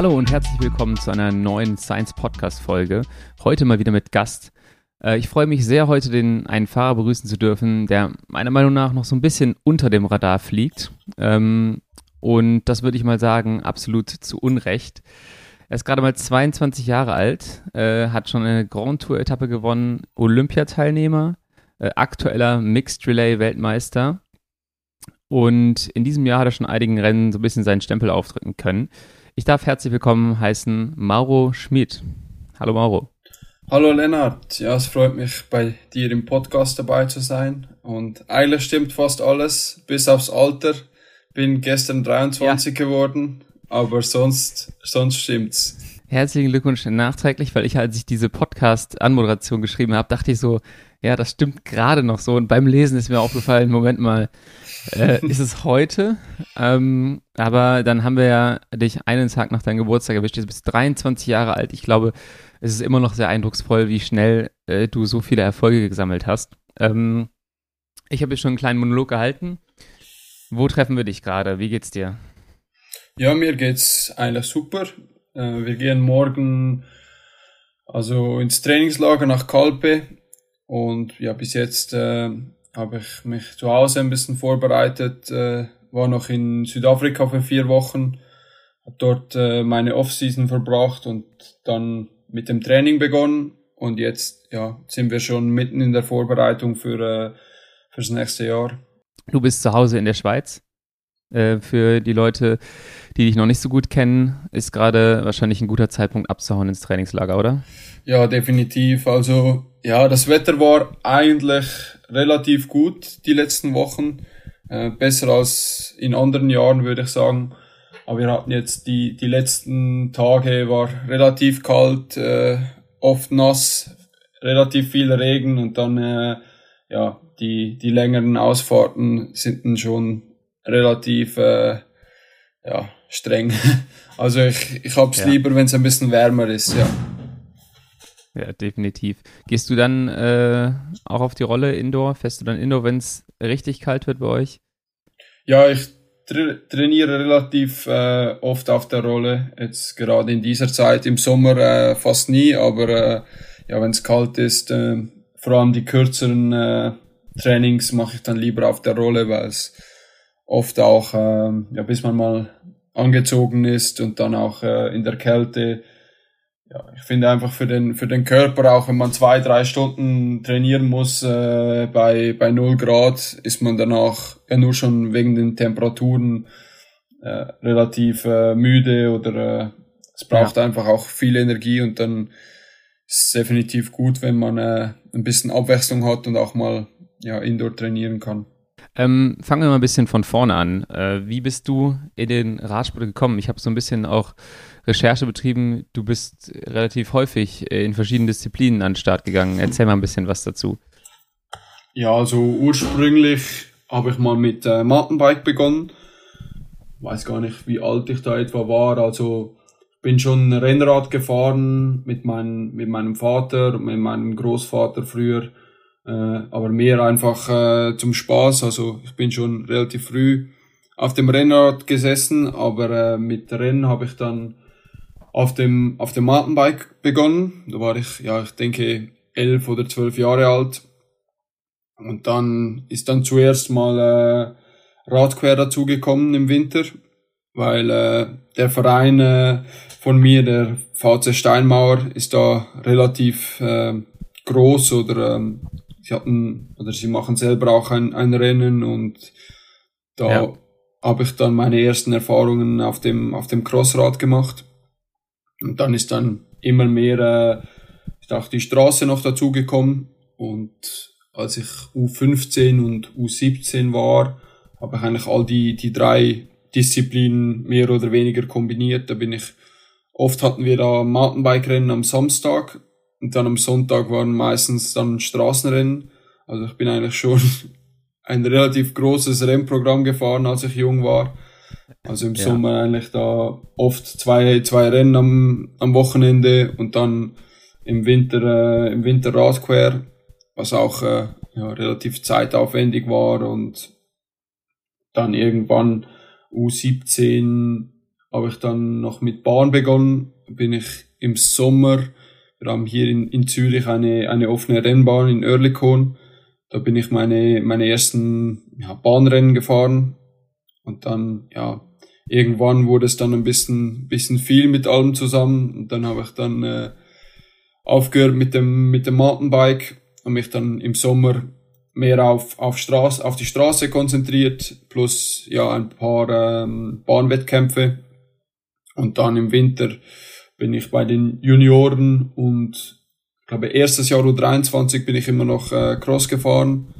Hallo und herzlich willkommen zu einer neuen Science Podcast Folge. Heute mal wieder mit Gast. Äh, ich freue mich sehr, heute den einen Fahrer begrüßen zu dürfen, der meiner Meinung nach noch so ein bisschen unter dem Radar fliegt. Ähm, und das würde ich mal sagen, absolut zu Unrecht. Er ist gerade mal 22 Jahre alt, äh, hat schon eine Grand Tour Etappe gewonnen, Olympiateilnehmer, äh, aktueller Mixed Relay Weltmeister. Und in diesem Jahr hat er schon einigen Rennen so ein bisschen seinen Stempel aufdrücken können. Ich darf herzlich willkommen heißen Mauro Schmid. Hallo Mauro. Hallo Lennart, ja, es freut mich bei dir im Podcast dabei zu sein. Und eigentlich stimmt fast alles, bis aufs Alter. Bin gestern 23 ja. geworden, aber sonst, sonst stimmt's. Herzlichen Glückwunsch nachträglich, weil ich, als ich diese Podcast-Anmoderation geschrieben habe, dachte ich so, ja, das stimmt gerade noch so. Und beim Lesen ist mir aufgefallen, Moment mal, äh, ist es heute? Ähm, aber dann haben wir ja dich einen Tag nach deinem Geburtstag erwischt. Du bist 23 Jahre alt. Ich glaube, es ist immer noch sehr eindrucksvoll, wie schnell äh, du so viele Erfolge gesammelt hast. Ähm, ich habe jetzt schon einen kleinen Monolog gehalten. Wo treffen wir dich gerade? Wie geht's dir? Ja, mir geht's eigentlich super. Äh, wir gehen morgen also ins Trainingslager nach Kalpe und ja, bis jetzt äh, habe ich mich zu Hause ein bisschen vorbereitet, äh, war noch in Südafrika für vier Wochen, habe dort äh, meine Offseason verbracht und dann mit dem Training begonnen und jetzt ja sind wir schon mitten in der Vorbereitung für äh, fürs nächste Jahr. Du bist zu Hause in der Schweiz. Äh, für die Leute, die dich noch nicht so gut kennen, ist gerade wahrscheinlich ein guter Zeitpunkt abzuhauen ins Trainingslager, oder? Ja, definitiv. Also ja, das Wetter war eigentlich relativ gut die letzten Wochen. Äh, besser als in anderen Jahren, würde ich sagen. Aber wir hatten jetzt die, die letzten Tage war relativ kalt, äh, oft nass, relativ viel Regen und dann äh, ja die die längeren Ausfahrten sind dann schon relativ äh, ja streng. Also ich ich hab's ja. lieber, wenn es ein bisschen wärmer ist, ja. Ja, definitiv. Gehst du dann äh, auch auf die Rolle Indoor? Fährst du dann Indoor, wenn es richtig kalt wird bei euch? Ja, ich tra trainiere relativ äh, oft auf der Rolle. Jetzt gerade in dieser Zeit im Sommer äh, fast nie, aber äh, ja, wenn es kalt ist, äh, vor allem die kürzeren äh, Trainings mache ich dann lieber auf der Rolle, weil es oft auch, äh, ja, bis man mal angezogen ist und dann auch äh, in der Kälte ja, ich finde einfach für den, für den Körper, auch wenn man zwei, drei Stunden trainieren muss, äh, bei, bei null Grad, ist man danach ja nur schon wegen den Temperaturen äh, relativ äh, müde oder äh, es braucht ja. einfach auch viel Energie und dann ist es definitiv gut, wenn man äh, ein bisschen Abwechslung hat und auch mal ja, Indoor trainieren kann. Ähm, fangen wir mal ein bisschen von vorne an. Äh, wie bist du in den Radsport gekommen? Ich habe so ein bisschen auch Recherche betrieben. Du bist relativ häufig in verschiedenen Disziplinen an den Start gegangen. Erzähl mal ein bisschen was dazu. Ja, also ursprünglich habe ich mal mit äh, Mountainbike begonnen. Weiß gar nicht, wie alt ich da etwa war. Also bin schon Rennrad gefahren mit, mein, mit meinem Vater, mit meinem Großvater früher äh, aber mehr einfach äh, zum Spaß. Also ich bin schon relativ früh auf dem Rennrad gesessen, aber äh, mit Rennen habe ich dann auf dem auf dem Mountainbike begonnen. Da war ich, ja, ich denke elf oder zwölf Jahre alt. Und dann ist dann zuerst mal äh, Radquer dazugekommen im Winter, weil äh, der Verein äh, von mir, der VC Steinmauer, ist da relativ äh, groß oder ähm, sie hatten oder sie machen selber auch ein, ein Rennen und da ja. habe ich dann meine ersten Erfahrungen auf dem auf dem Crossrad gemacht. Und dann ist dann immer mehr äh, ich dachte die Straße noch dazugekommen. Und als ich U15 und U17 war habe ich eigentlich all die die drei Disziplinen mehr oder weniger kombiniert. Da bin ich oft hatten wir da Mountainbike-Rennen am Samstag und dann am Sonntag waren meistens dann Straßenrennen. Also ich bin eigentlich schon ein relativ großes Rennprogramm gefahren, als ich jung war. Also im ja. Sommer eigentlich da oft zwei, zwei Rennen am, am Wochenende und dann im Winter, äh, im Winter Radquer, was auch äh, ja, relativ zeitaufwendig war und dann irgendwann U17 habe ich dann noch mit Bahn begonnen, bin ich im Sommer, wir haben hier in, in Zürich eine, eine offene Rennbahn in Oerlikon, da bin ich meine, meine ersten ja, Bahnrennen gefahren. Und dann, ja, irgendwann wurde es dann ein bisschen, bisschen viel mit allem zusammen. Und dann habe ich dann äh, aufgehört mit dem, mit dem Mountainbike und mich dann im Sommer mehr auf, auf, Straße, auf die Straße konzentriert, plus ja ein paar ähm, Bahnwettkämpfe. Und dann im Winter bin ich bei den Junioren und ich glaube erstes Jahr U23 bin ich immer noch äh, Cross gefahren.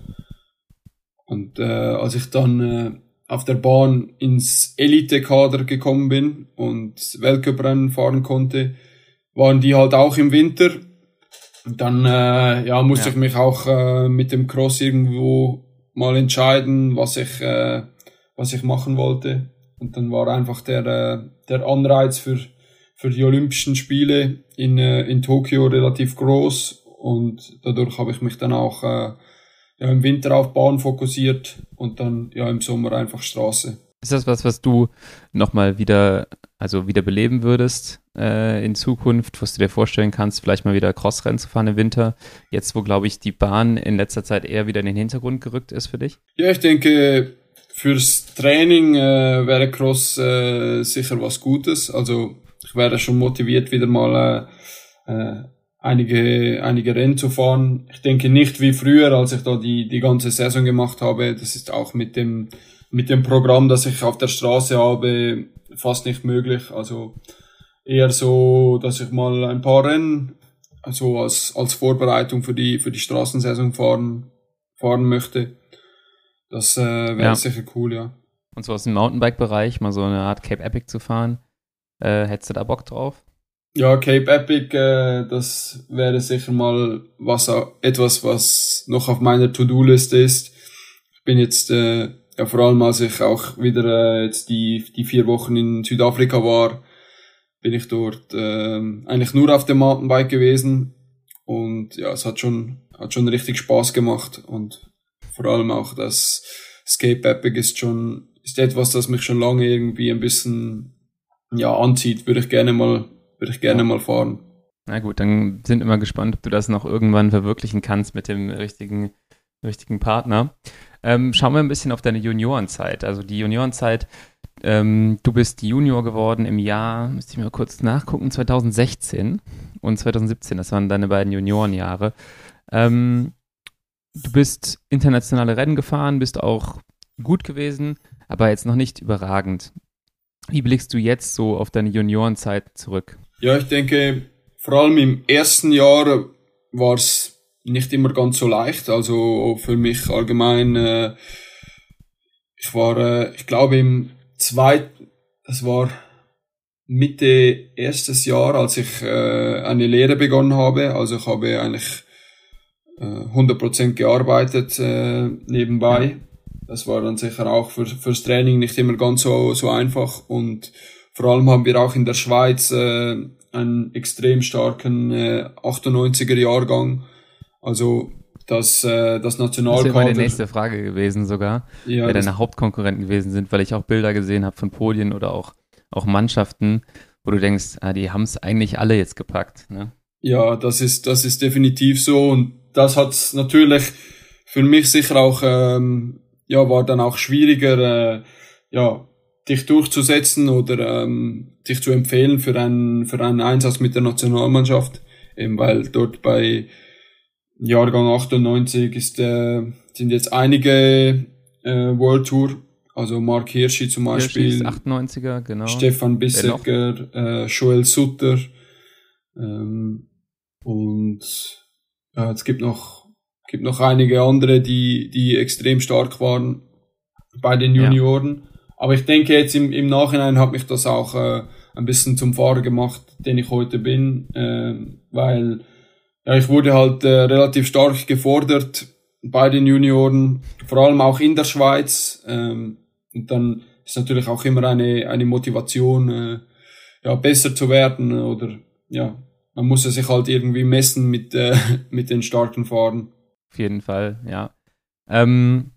Und äh, als ich dann äh, auf der Bahn ins Elite-Kader gekommen bin und Weltcuprennen fahren konnte, waren die halt auch im Winter. Und dann äh, ja, musste ja. ich mich auch äh, mit dem Cross irgendwo mal entscheiden, was ich, äh, was ich machen wollte. Und dann war einfach der, äh, der Anreiz für, für die Olympischen Spiele in, äh, in Tokio relativ groß. Und dadurch habe ich mich dann auch äh, ja, im Winter auf Bahn fokussiert und dann ja im Sommer einfach Straße. Ist das was, was du nochmal wieder, also wieder beleben würdest äh, in Zukunft, was du dir vorstellen kannst, vielleicht mal wieder Crossrennen zu fahren im Winter? Jetzt, wo, glaube ich, die Bahn in letzter Zeit eher wieder in den Hintergrund gerückt ist für dich? Ja, ich denke, fürs Training äh, wäre Cross äh, sicher was Gutes. Also ich wäre schon motiviert, wieder mal äh, äh, einige, einige Rennen zu fahren. Ich denke nicht wie früher, als ich da die, die ganze Saison gemacht habe. Das ist auch mit dem mit dem Programm, das ich auf der Straße habe, fast nicht möglich. Also eher so, dass ich mal ein paar Rennen, also als, als Vorbereitung für die, für die Straßensaison fahren, fahren möchte. Das äh, wäre ja. sicher cool, ja. Und so aus dem Mountainbike-Bereich mal so eine Art Cape Epic zu fahren, äh, hättest du da Bock drauf? Ja, Cape Epic, äh, das wäre sicher mal was etwas, was noch auf meiner To-Do-Liste ist. Ich bin jetzt äh, ja, vor allem als ich auch wieder äh, jetzt die, die vier Wochen in Südafrika war, bin ich dort äh, eigentlich nur auf dem Mountainbike gewesen. Und ja, es hat schon, hat schon richtig Spaß gemacht. Und vor allem auch das Escape Epic ist schon, ist etwas, das mich schon lange irgendwie ein bisschen, ja, anzieht. Würde ich gerne mal, würde ich gerne ja. mal fahren. Na gut, dann sind wir mal gespannt, ob du das noch irgendwann verwirklichen kannst mit dem richtigen, richtigen Partner. Ähm, schauen wir ein bisschen auf deine Juniorenzeit. Also die Juniorenzeit, ähm, du bist Junior geworden im Jahr, müsste ich mal kurz nachgucken, 2016 und 2017. Das waren deine beiden Juniorenjahre. Ähm, du bist internationale Rennen gefahren, bist auch gut gewesen, aber jetzt noch nicht überragend. Wie blickst du jetzt so auf deine Juniorenzeit zurück? Ja, ich denke, vor allem im ersten Jahr war es nicht immer ganz so leicht. Also für mich allgemein, äh, ich war, äh, ich glaube im zweiten, das war Mitte erstes Jahr, als ich äh, eine Lehre begonnen habe. Also ich habe eigentlich äh, 100% gearbeitet äh, nebenbei. Das war dann sicher auch für, fürs Training nicht immer ganz so, so einfach. Und vor allem haben wir auch in der Schweiz äh, einen extrem starken äh, 98er Jahrgang also das, äh, das Nationalkader. Das wäre meine nächste Frage gewesen sogar, ja, wer deine Hauptkonkurrenten gewesen sind, weil ich auch Bilder gesehen habe von Podien oder auch, auch Mannschaften, wo du denkst, ah, die haben es eigentlich alle jetzt gepackt. Ne? Ja, das ist, das ist definitiv so und das hat natürlich für mich sicher auch, ähm, ja, war dann auch schwieriger, äh, ja, dich durchzusetzen oder ähm, dich zu empfehlen für einen, für einen Einsatz mit der Nationalmannschaft, eben weil dort bei Jahrgang 98 ist, äh, sind jetzt einige äh, World Tour, also Mark Hirschi zum Beispiel. Hirschi 98er, genau. Stefan Bissecker, äh, Joel Sutter. Ähm, und ja, es gibt noch, gibt noch einige andere, die, die extrem stark waren bei den Junioren. Ja. Aber ich denke jetzt im, im Nachhinein hat mich das auch äh, ein bisschen zum Fahrer gemacht, den ich heute bin, äh, weil ja, ich wurde halt äh, relativ stark gefordert bei den Junioren, vor allem auch in der Schweiz. Ähm, und dann ist natürlich auch immer eine, eine Motivation, äh, ja, besser zu werden oder ja, man muss ja sich halt irgendwie messen mit, äh, mit den starken Fahren. Auf jeden Fall, ja. Ähm,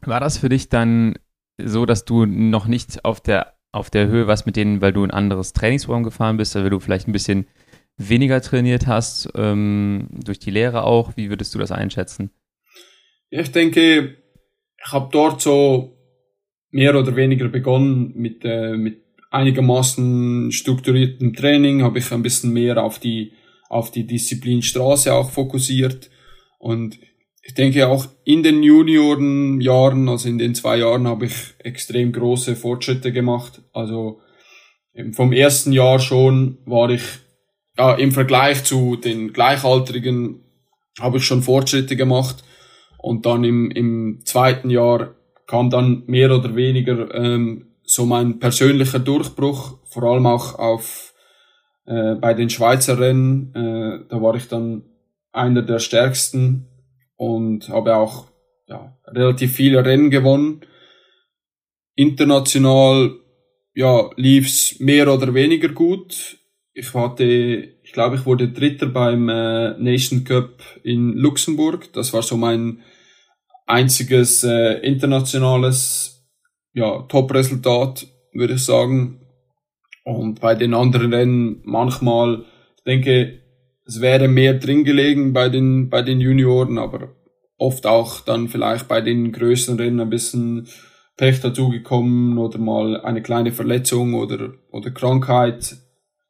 war das für dich dann so, dass du noch nicht auf der auf der Höhe was mit denen, weil du ein anderes Trainingsprogramm gefahren bist, weil du vielleicht ein bisschen weniger trainiert hast, ähm, durch die Lehre auch? Wie würdest du das einschätzen? Ich denke, ich habe dort so mehr oder weniger begonnen mit, äh, mit einigermaßen strukturiertem Training, habe ich ein bisschen mehr auf die, auf die Disziplin auch fokussiert. Und ich denke auch in den Juniorenjahren, also in den zwei Jahren, habe ich extrem große Fortschritte gemacht. Also vom ersten Jahr schon war ich ja, im Vergleich zu den Gleichaltrigen habe ich schon Fortschritte gemacht. Und dann im, im zweiten Jahr kam dann mehr oder weniger ähm, so mein persönlicher Durchbruch, vor allem auch auf äh, bei den Schweizer Rennen. Äh, da war ich dann einer der stärksten und habe auch ja, relativ viele Rennen gewonnen. International ja, lief's mehr oder weniger gut. Ich hatte, ich glaube, ich wurde Dritter beim äh, Nation Cup in Luxemburg. Das war so mein einziges äh, internationales ja, Top-Resultat, würde ich sagen. Und bei den anderen Rennen manchmal, ich denke, es wäre mehr drin gelegen bei den, bei den Junioren, aber oft auch dann vielleicht bei den größeren Rennen ein bisschen Pech dazugekommen oder mal eine kleine Verletzung oder, oder Krankheit,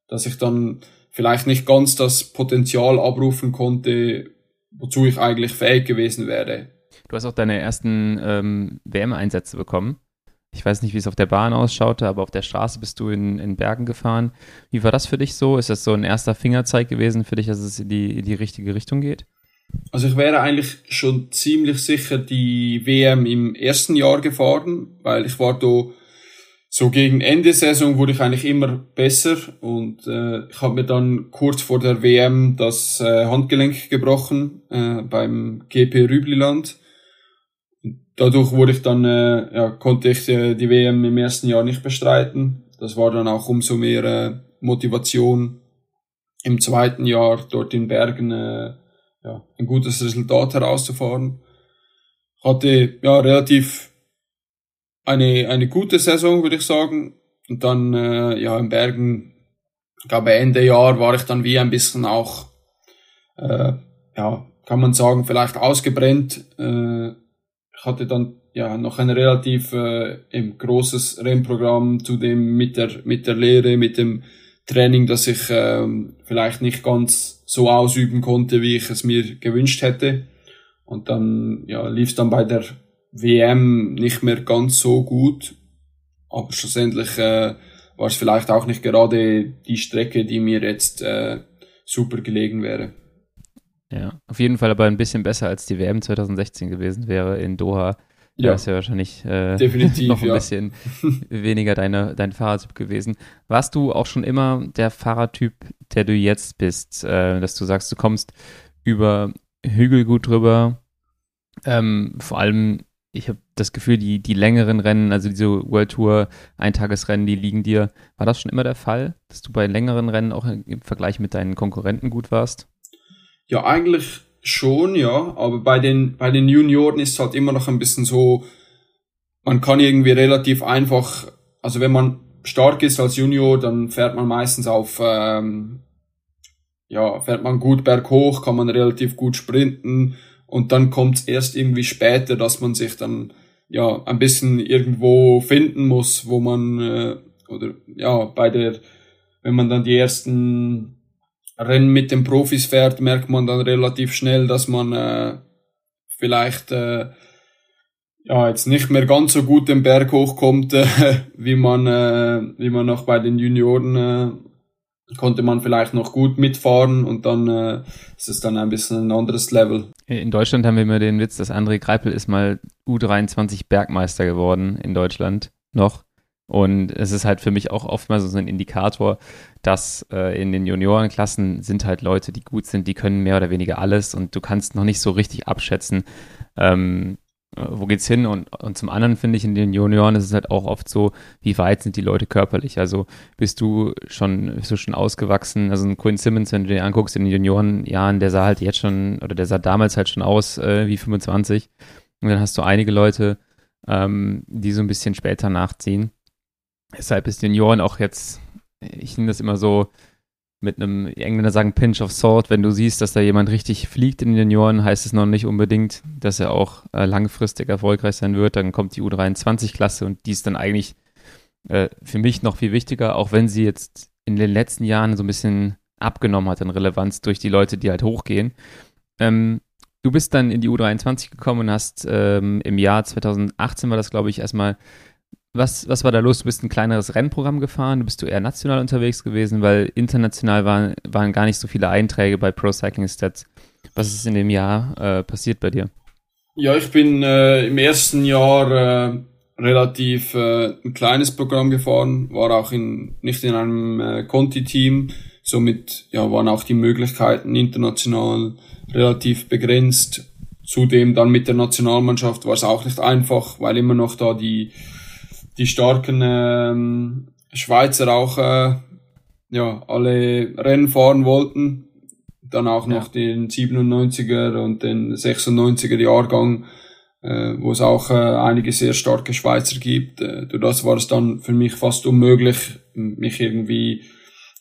dass ich dann vielleicht nicht ganz das Potenzial abrufen konnte, wozu ich eigentlich fähig gewesen wäre. Du hast auch deine ersten ähm, WM-Einsätze bekommen. Ich weiß nicht, wie es auf der Bahn ausschaute, aber auf der Straße bist du in, in Bergen gefahren. Wie war das für dich so? Ist das so ein erster Fingerzeig gewesen für dich, dass es in die, in die richtige Richtung geht? Also ich wäre eigentlich schon ziemlich sicher die WM im ersten Jahr gefahren, weil ich war da so gegen Ende Saison wurde ich eigentlich immer besser und äh, ich habe mir dann kurz vor der WM das äh, Handgelenk gebrochen äh, beim GP Rübliland dadurch wurde ich dann, äh, ja, konnte ich äh, die WM im ersten Jahr nicht bestreiten. Das war dann auch umso mehr äh, Motivation im zweiten Jahr dort in Bergen äh, ja, ein gutes Resultat herauszufahren. Hatte ja relativ eine, eine gute Saison, würde ich sagen. Und dann äh, ja in Bergen, ich glaube Ende Jahr war ich dann wie ein bisschen auch, äh, ja, kann man sagen, vielleicht ausgebrennt. Äh, hatte dann ja noch ein relativ äh, großes Rennprogramm zudem mit der mit der Lehre, mit dem Training, das ich ähm, vielleicht nicht ganz so ausüben konnte, wie ich es mir gewünscht hätte. Und dann ja, lief es dann bei der WM nicht mehr ganz so gut. Aber schlussendlich äh, war es vielleicht auch nicht gerade die Strecke, die mir jetzt äh, super gelegen wäre. Ja, auf jeden Fall aber ein bisschen besser als die WM 2016 gewesen wäre in Doha. Ja, ist ja wahrscheinlich äh, noch ein ja. bisschen weniger deine, dein Fahrertyp gewesen. Warst du auch schon immer der Fahrertyp, der du jetzt bist, äh, dass du sagst, du kommst über Hügel gut drüber? Ähm, vor allem, ich habe das Gefühl, die, die längeren Rennen, also diese World Tour Eintagesrennen, die liegen dir. War das schon immer der Fall, dass du bei längeren Rennen auch im Vergleich mit deinen Konkurrenten gut warst? Ja, eigentlich schon, ja. Aber bei den, bei den Junioren ist es halt immer noch ein bisschen so, man kann irgendwie relativ einfach, also wenn man stark ist als Junior, dann fährt man meistens auf, ähm, ja, fährt man gut berghoch, kann man relativ gut sprinten und dann kommt es erst irgendwie später, dass man sich dann ja ein bisschen irgendwo finden muss, wo man äh, oder ja bei der, wenn man dann die ersten Rennen mit den Profis fährt, merkt man dann relativ schnell, dass man äh, vielleicht äh, ja jetzt nicht mehr ganz so gut den Berg hochkommt, äh, wie man äh, wie man noch bei den Junioren äh, konnte man vielleicht noch gut mitfahren und dann äh, ist es dann ein bisschen ein anderes Level. In Deutschland haben wir immer den Witz, dass André Greipel ist mal U23 Bergmeister geworden in Deutschland noch. Und es ist halt für mich auch oftmals so ein Indikator, dass äh, in den Juniorenklassen sind halt Leute, die gut sind, die können mehr oder weniger alles und du kannst noch nicht so richtig abschätzen, ähm, wo geht's hin? Und, und zum anderen finde ich, in den Junioren ist es halt auch oft so, wie weit sind die Leute körperlich? Also bist du schon, bist du schon ausgewachsen? Also ein Quinn Simmons, wenn du dir anguckst in den Juniorenjahren, der sah halt jetzt schon, oder der sah damals halt schon aus äh, wie 25. Und dann hast du einige Leute, ähm, die so ein bisschen später nachziehen. Deshalb ist Junioren auch jetzt, ich nehme das immer so mit einem, Engländer sagen Pinch of Salt, wenn du siehst, dass da jemand richtig fliegt in den Junioren, heißt es noch nicht unbedingt, dass er auch äh, langfristig erfolgreich sein wird. Dann kommt die U23-Klasse und die ist dann eigentlich äh, für mich noch viel wichtiger, auch wenn sie jetzt in den letzten Jahren so ein bisschen abgenommen hat an Relevanz durch die Leute, die halt hochgehen. Ähm, du bist dann in die U23 gekommen und hast ähm, im Jahr 2018 war das, glaube ich, erstmal was, was war da los? Du bist ein kleineres Rennprogramm gefahren, bist du eher national unterwegs gewesen, weil international waren, waren gar nicht so viele Einträge bei Pro Cycling Stats. Was ist in dem Jahr äh, passiert bei dir? Ja, ich bin äh, im ersten Jahr äh, relativ äh, ein kleines Programm gefahren, war auch in, nicht in einem äh, Conti-Team, somit ja, waren auch die Möglichkeiten international relativ begrenzt. Zudem dann mit der Nationalmannschaft war es auch nicht einfach, weil immer noch da die die starken ähm, Schweizer auch äh, ja, alle Rennen fahren wollten. Dann auch noch den 97er und den 96er Jahrgang, äh, wo es auch äh, einige sehr starke Schweizer gibt. Äh, durch das war es dann für mich fast unmöglich, mich irgendwie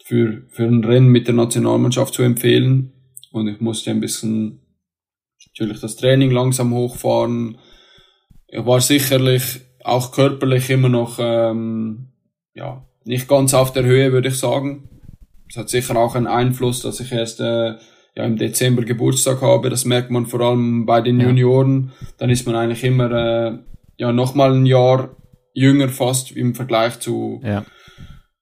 für, für ein Rennen mit der Nationalmannschaft zu empfehlen. Und ich musste ein bisschen natürlich das Training langsam hochfahren. Ich war sicherlich auch körperlich immer noch ähm, ja, nicht ganz auf der Höhe, würde ich sagen. Es hat sicher auch einen Einfluss, dass ich erst äh, ja, im Dezember Geburtstag habe. Das merkt man vor allem bei den ja. Junioren. Dann ist man eigentlich immer äh, ja nochmal ein Jahr jünger fast im Vergleich zu, ja.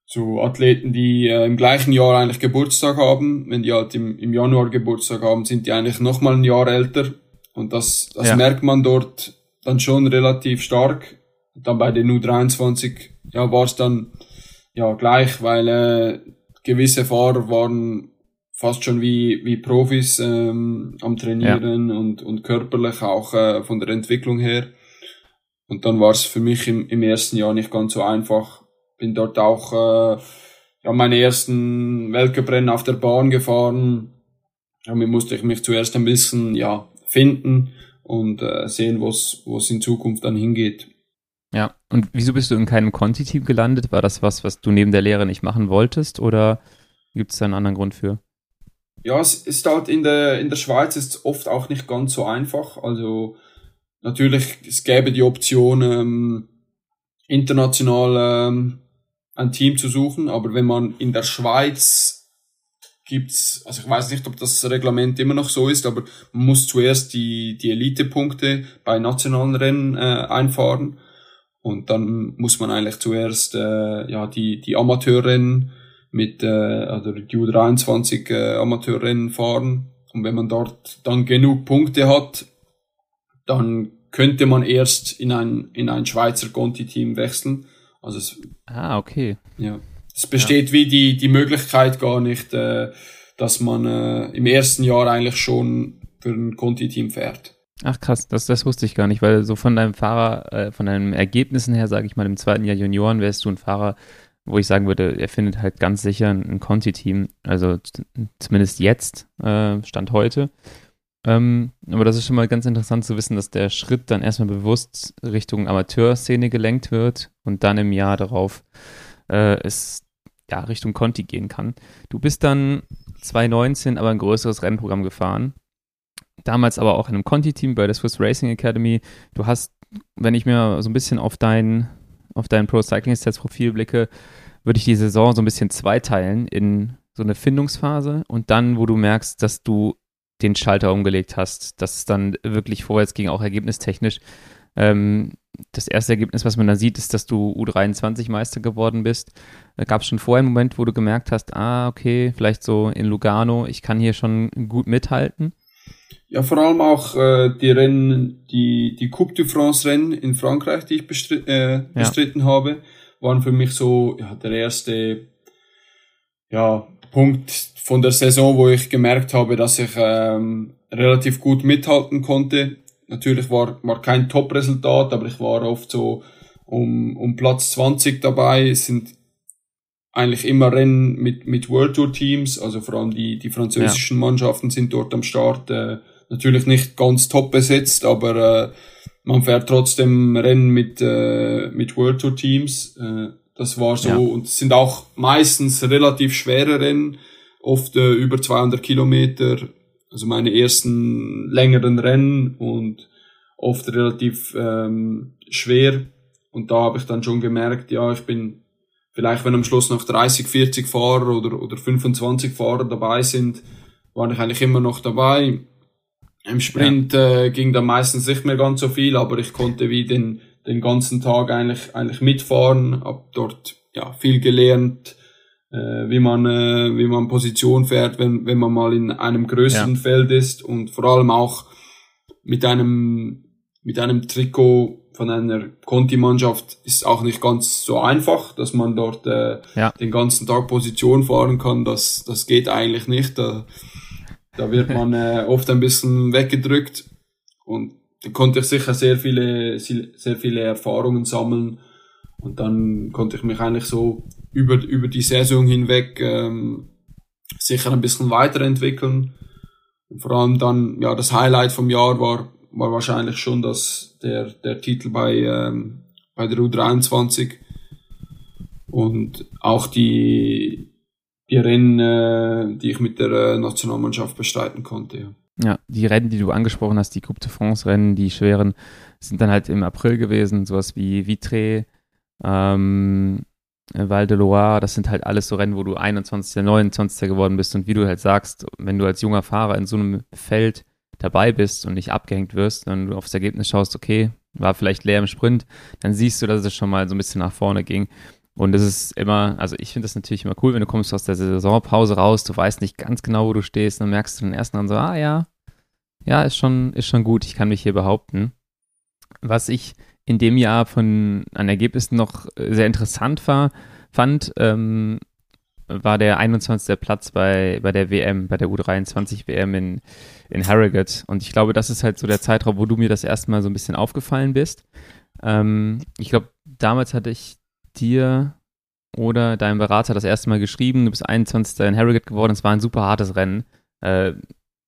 zu Athleten, die äh, im gleichen Jahr eigentlich Geburtstag haben. Wenn die halt im, im Januar Geburtstag haben, sind die eigentlich nochmal ein Jahr älter. Und das, das ja. merkt man dort dann schon relativ stark dann bei den U23 ja, war es dann ja gleich, weil äh, gewisse Fahrer waren fast schon wie, wie Profis ähm, am Trainieren ja. und, und körperlich auch äh, von der Entwicklung her. Und dann war es für mich im, im ersten Jahr nicht ganz so einfach. Bin dort auch äh, ja, meine ersten Weltcuprennen auf der Bahn gefahren. Damit musste ich mich zuerst ein bisschen ja, finden und äh, sehen, wo es in Zukunft dann hingeht. Ja, und wieso bist du in keinem Conti-Team gelandet? War das was, was du neben der Lehre nicht machen wolltest oder gibt es da einen anderen Grund für? Ja, es ist halt in der, in der Schweiz ist oft auch nicht ganz so einfach. Also natürlich, es gäbe die Option, ähm, international ähm, ein Team zu suchen, aber wenn man in der Schweiz gibt's, also ich weiß nicht, ob das Reglement immer noch so ist, aber man muss zuerst die, die Elite-Punkte bei nationalen Rennen äh, einfahren und dann muss man eigentlich zuerst äh, ja die die Amateurrennen mit äh, also die U23 äh, Amateurrennen fahren und wenn man dort dann genug Punkte hat, dann könnte man erst in ein in ein Schweizer Conti Team wechseln. Also es, ah okay. Ja, es besteht ja. wie die die Möglichkeit gar nicht, äh, dass man äh, im ersten Jahr eigentlich schon für ein Conti Team fährt. Ach krass, das, das wusste ich gar nicht, weil so von deinem Fahrer, äh, von deinen Ergebnissen her, sage ich mal, im zweiten Jahr Junioren wärst du ein Fahrer, wo ich sagen würde, er findet halt ganz sicher ein, Conti-Team, also zumindest jetzt, äh, Stand heute. Ähm, aber das ist schon mal ganz interessant zu wissen, dass der Schritt dann erstmal bewusst Richtung Amateurszene gelenkt wird und dann im Jahr darauf äh, es ja Richtung Conti gehen kann. Du bist dann 2019 aber ein größeres Rennprogramm gefahren damals aber auch in einem Conti-Team bei der Swiss Racing Academy. Du hast, wenn ich mir so ein bisschen auf dein, auf dein Pro Cycling Stats Profil blicke, würde ich die Saison so ein bisschen zweiteilen in so eine Findungsphase und dann, wo du merkst, dass du den Schalter umgelegt hast, dass es dann wirklich vorwärts ging, auch ergebnistechnisch. Ähm, das erste Ergebnis, was man da sieht, ist, dass du U23-Meister geworden bist. Da gab es schon vorher einen Moment, wo du gemerkt hast, ah, okay, vielleicht so in Lugano, ich kann hier schon gut mithalten. Ja, vor allem auch äh, die Rennen, die, die Coupe de France Rennen in Frankreich, die ich bestri äh, bestritten ja. habe, waren für mich so ja, der erste ja, Punkt von der Saison, wo ich gemerkt habe, dass ich ähm, relativ gut mithalten konnte. Natürlich war, war kein Top-Resultat, aber ich war oft so um, um Platz 20 dabei. Es sind eigentlich immer Rennen mit, mit World Tour Teams, also vor allem die, die französischen ja. Mannschaften sind dort am Start. Äh, natürlich nicht ganz top besetzt, aber äh, man fährt trotzdem Rennen mit, äh, mit World Tour Teams. Äh, Das war so, Ja. und es sind auch meistens relativ schwere Rennen, oft äh, über 200 Kilometer, also meine ersten längeren Rennen und oft relativ ähm, schwer. Und da habe ich dann schon gemerkt, ja, ich bin vielleicht, wenn am Schluss noch 30, 40 Fahrer oder, oder 25 Fahrer dabei sind, war ich eigentlich immer noch dabei. Im Sprint äh, ging dann meistens nicht mehr ganz so viel, aber ich konnte wie den, den ganzen Tag eigentlich, eigentlich mitfahren, hab dort ja, viel gelernt, äh, wie man, äh, wie man Position fährt, wenn, wenn man mal in einem größeren Ja. Feld ist und vor allem auch mit einem, mit einem Trikot von einer Conti-Mannschaft ist auch nicht ganz so einfach, dass man dort äh, Ja. den ganzen Tag Position fahren kann. Das, das geht eigentlich nicht. Da, da wird man äh, oft ein bisschen weggedrückt und da konnte ich sicher sehr viele, sehr viele Erfahrungen sammeln und dann konnte ich mich eigentlich so über, über die Saison hinweg ähm, sicher ein bisschen weiterentwickeln. Und vor allem dann, ja, das Highlight vom Jahr war, war wahrscheinlich schon das, der, der Titel bei, ähm, bei der U23 und auch die, die Rennen, äh, die ich mit der äh, Nationalmannschaft bestreiten konnte. Ja. Ja, die Rennen, die du angesprochen hast, die Coupe de France-Rennen, die schweren, sind dann halt im April gewesen, sowas wie Vitré, ähm, Val de Loire, das sind halt alles so Rennen, wo du 21., 29. geworden bist und wie du halt sagst, wenn du als junger Fahrer in so einem Feld dabei bist und nicht abgehängt wirst, wenn du aufs Ergebnis schaust, okay, war vielleicht leer im Sprint, dann siehst du, dass es schon mal so ein bisschen nach vorne ging. Und es ist immer, also ich finde das natürlich immer cool, wenn du kommst aus der Saisonpause raus, du weißt nicht ganz genau, wo du stehst, dann merkst du den ersten dann so, ah ja, ja, ist schon, ist schon gut, ich kann mich hier behaupten. Was ich in dem Jahr von an Ergebnissen noch äh, sehr interessant war, fand, ähm, war der 21. Platz bei, bei der WM, bei der U23 WM in, in Harrogate. Und ich glaube, das ist halt so der Zeitraum, wo du mir das erste Mal so ein bisschen aufgefallen bist. Ähm, ich glaube, damals hatte ich dir oder deinem Berater das erste Mal geschrieben, du bist 21. in Harrogate geworden, es war ein super hartes Rennen. Äh,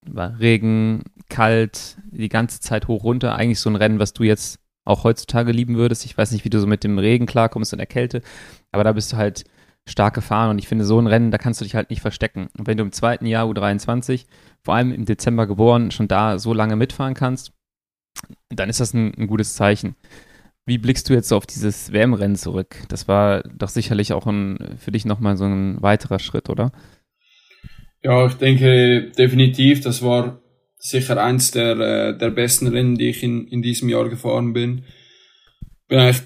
war Regen, kalt, die ganze Zeit hoch runter. Eigentlich so ein Rennen, was du jetzt auch heutzutage lieben würdest. Ich weiß nicht, wie du so mit dem Regen klarkommst und der Kälte, aber da bist du halt stark gefahren und ich finde, so ein Rennen, da kannst du dich halt nicht verstecken. Und wenn du im zweiten Jahr U23, vor allem im Dezember geboren, schon da so lange mitfahren kannst, dann ist das ein, ein gutes Zeichen. Wie blickst du jetzt auf dieses WM-Rennen zurück? Das war doch sicherlich auch ein, für dich nochmal so ein weiterer Schritt, oder? Ja, ich denke definitiv, das war sicher eins der, äh, der besten Rennen, die ich in, in diesem Jahr gefahren bin. Bin eigentlich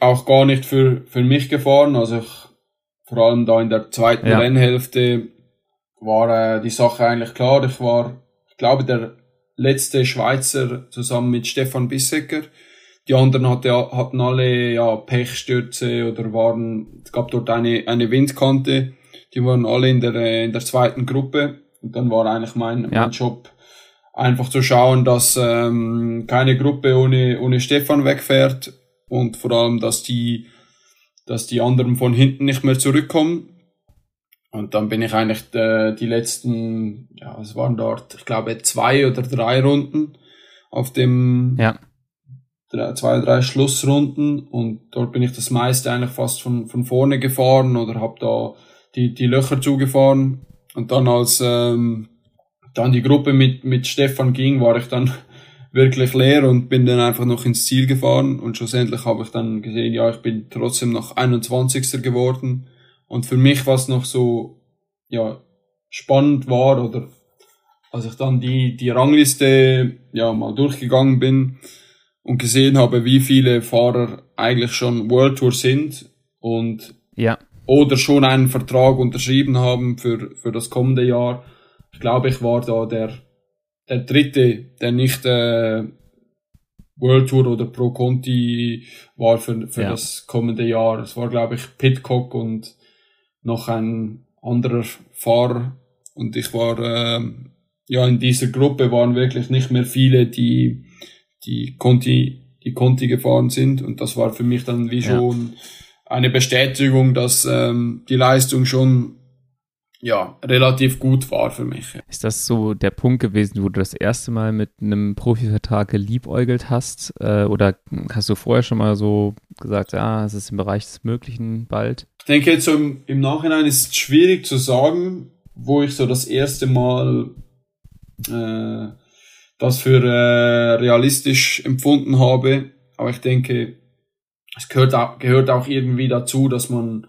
auch gar nicht für, für mich gefahren, also ich, vor allem da in der zweiten Ja. Rennhälfte war äh, die Sache eigentlich klar. Ich war, ich glaube, der letzte Schweizer zusammen mit Stefan Bissecker. Die anderen hatte, hatten alle ja Pechstürze oder waren, es gab dort eine, eine Windkante. Die waren alle in der, in der zweiten Gruppe. Und dann war eigentlich mein, Ja. mein Job, einfach zu schauen, dass ähm, keine Gruppe ohne, ohne Stefan wegfährt und vor allem, dass die, dass die anderen von hinten nicht mehr zurückkommen. Und dann bin ich eigentlich äh, die letzten, ja, es waren dort, ich glaube, zwei oder drei Runden auf dem Ja. Drei, zwei, drei Schlussrunden und dort bin ich das meiste eigentlich fast von, von vorne gefahren oder habe da die, die Löcher zugefahren. Und dann als ähm, dann die Gruppe mit, mit Stefan ging, war ich dann wirklich leer und bin dann einfach noch ins Ziel gefahren und schlussendlich habe ich dann gesehen, ja, ich bin trotzdem noch 21. geworden und für mich was noch so, ja, spannend war oder als ich dann die, die Rangliste, ja, mal durchgegangen bin und gesehen habe, wie viele Fahrer eigentlich schon World Tour sind und Ja, oder schon einen Vertrag unterschrieben haben für, für das kommende Jahr. Ich glaube, ich war da der, der dritte, der nicht äh, World Tour oder Pro Conti war für, für Ja. das kommende Jahr. Es war, glaube ich, Pitcock und noch ein anderer Fahrer. Und ich war, ähm, ja, in dieser Gruppe waren wirklich nicht mehr viele, die, die Conti, die Conti gefahren sind. Und das war für mich dann wie Ja. schon eine Bestätigung, dass ähm, die Leistung schon ja, relativ gut war für mich. Ist das so der Punkt gewesen, wo du das erste Mal mit einem Profivertrag geliebäugelt hast? Äh, oder hast du vorher schon mal so gesagt, ja, es ist im Bereich des Möglichen bald? Ich denke jetzt so im, im Nachhinein ist es schwierig zu sagen, wo ich so das erste Mal äh, das für äh, realistisch empfunden habe. Aber ich denke, es gehört auch, gehört auch irgendwie dazu, dass man,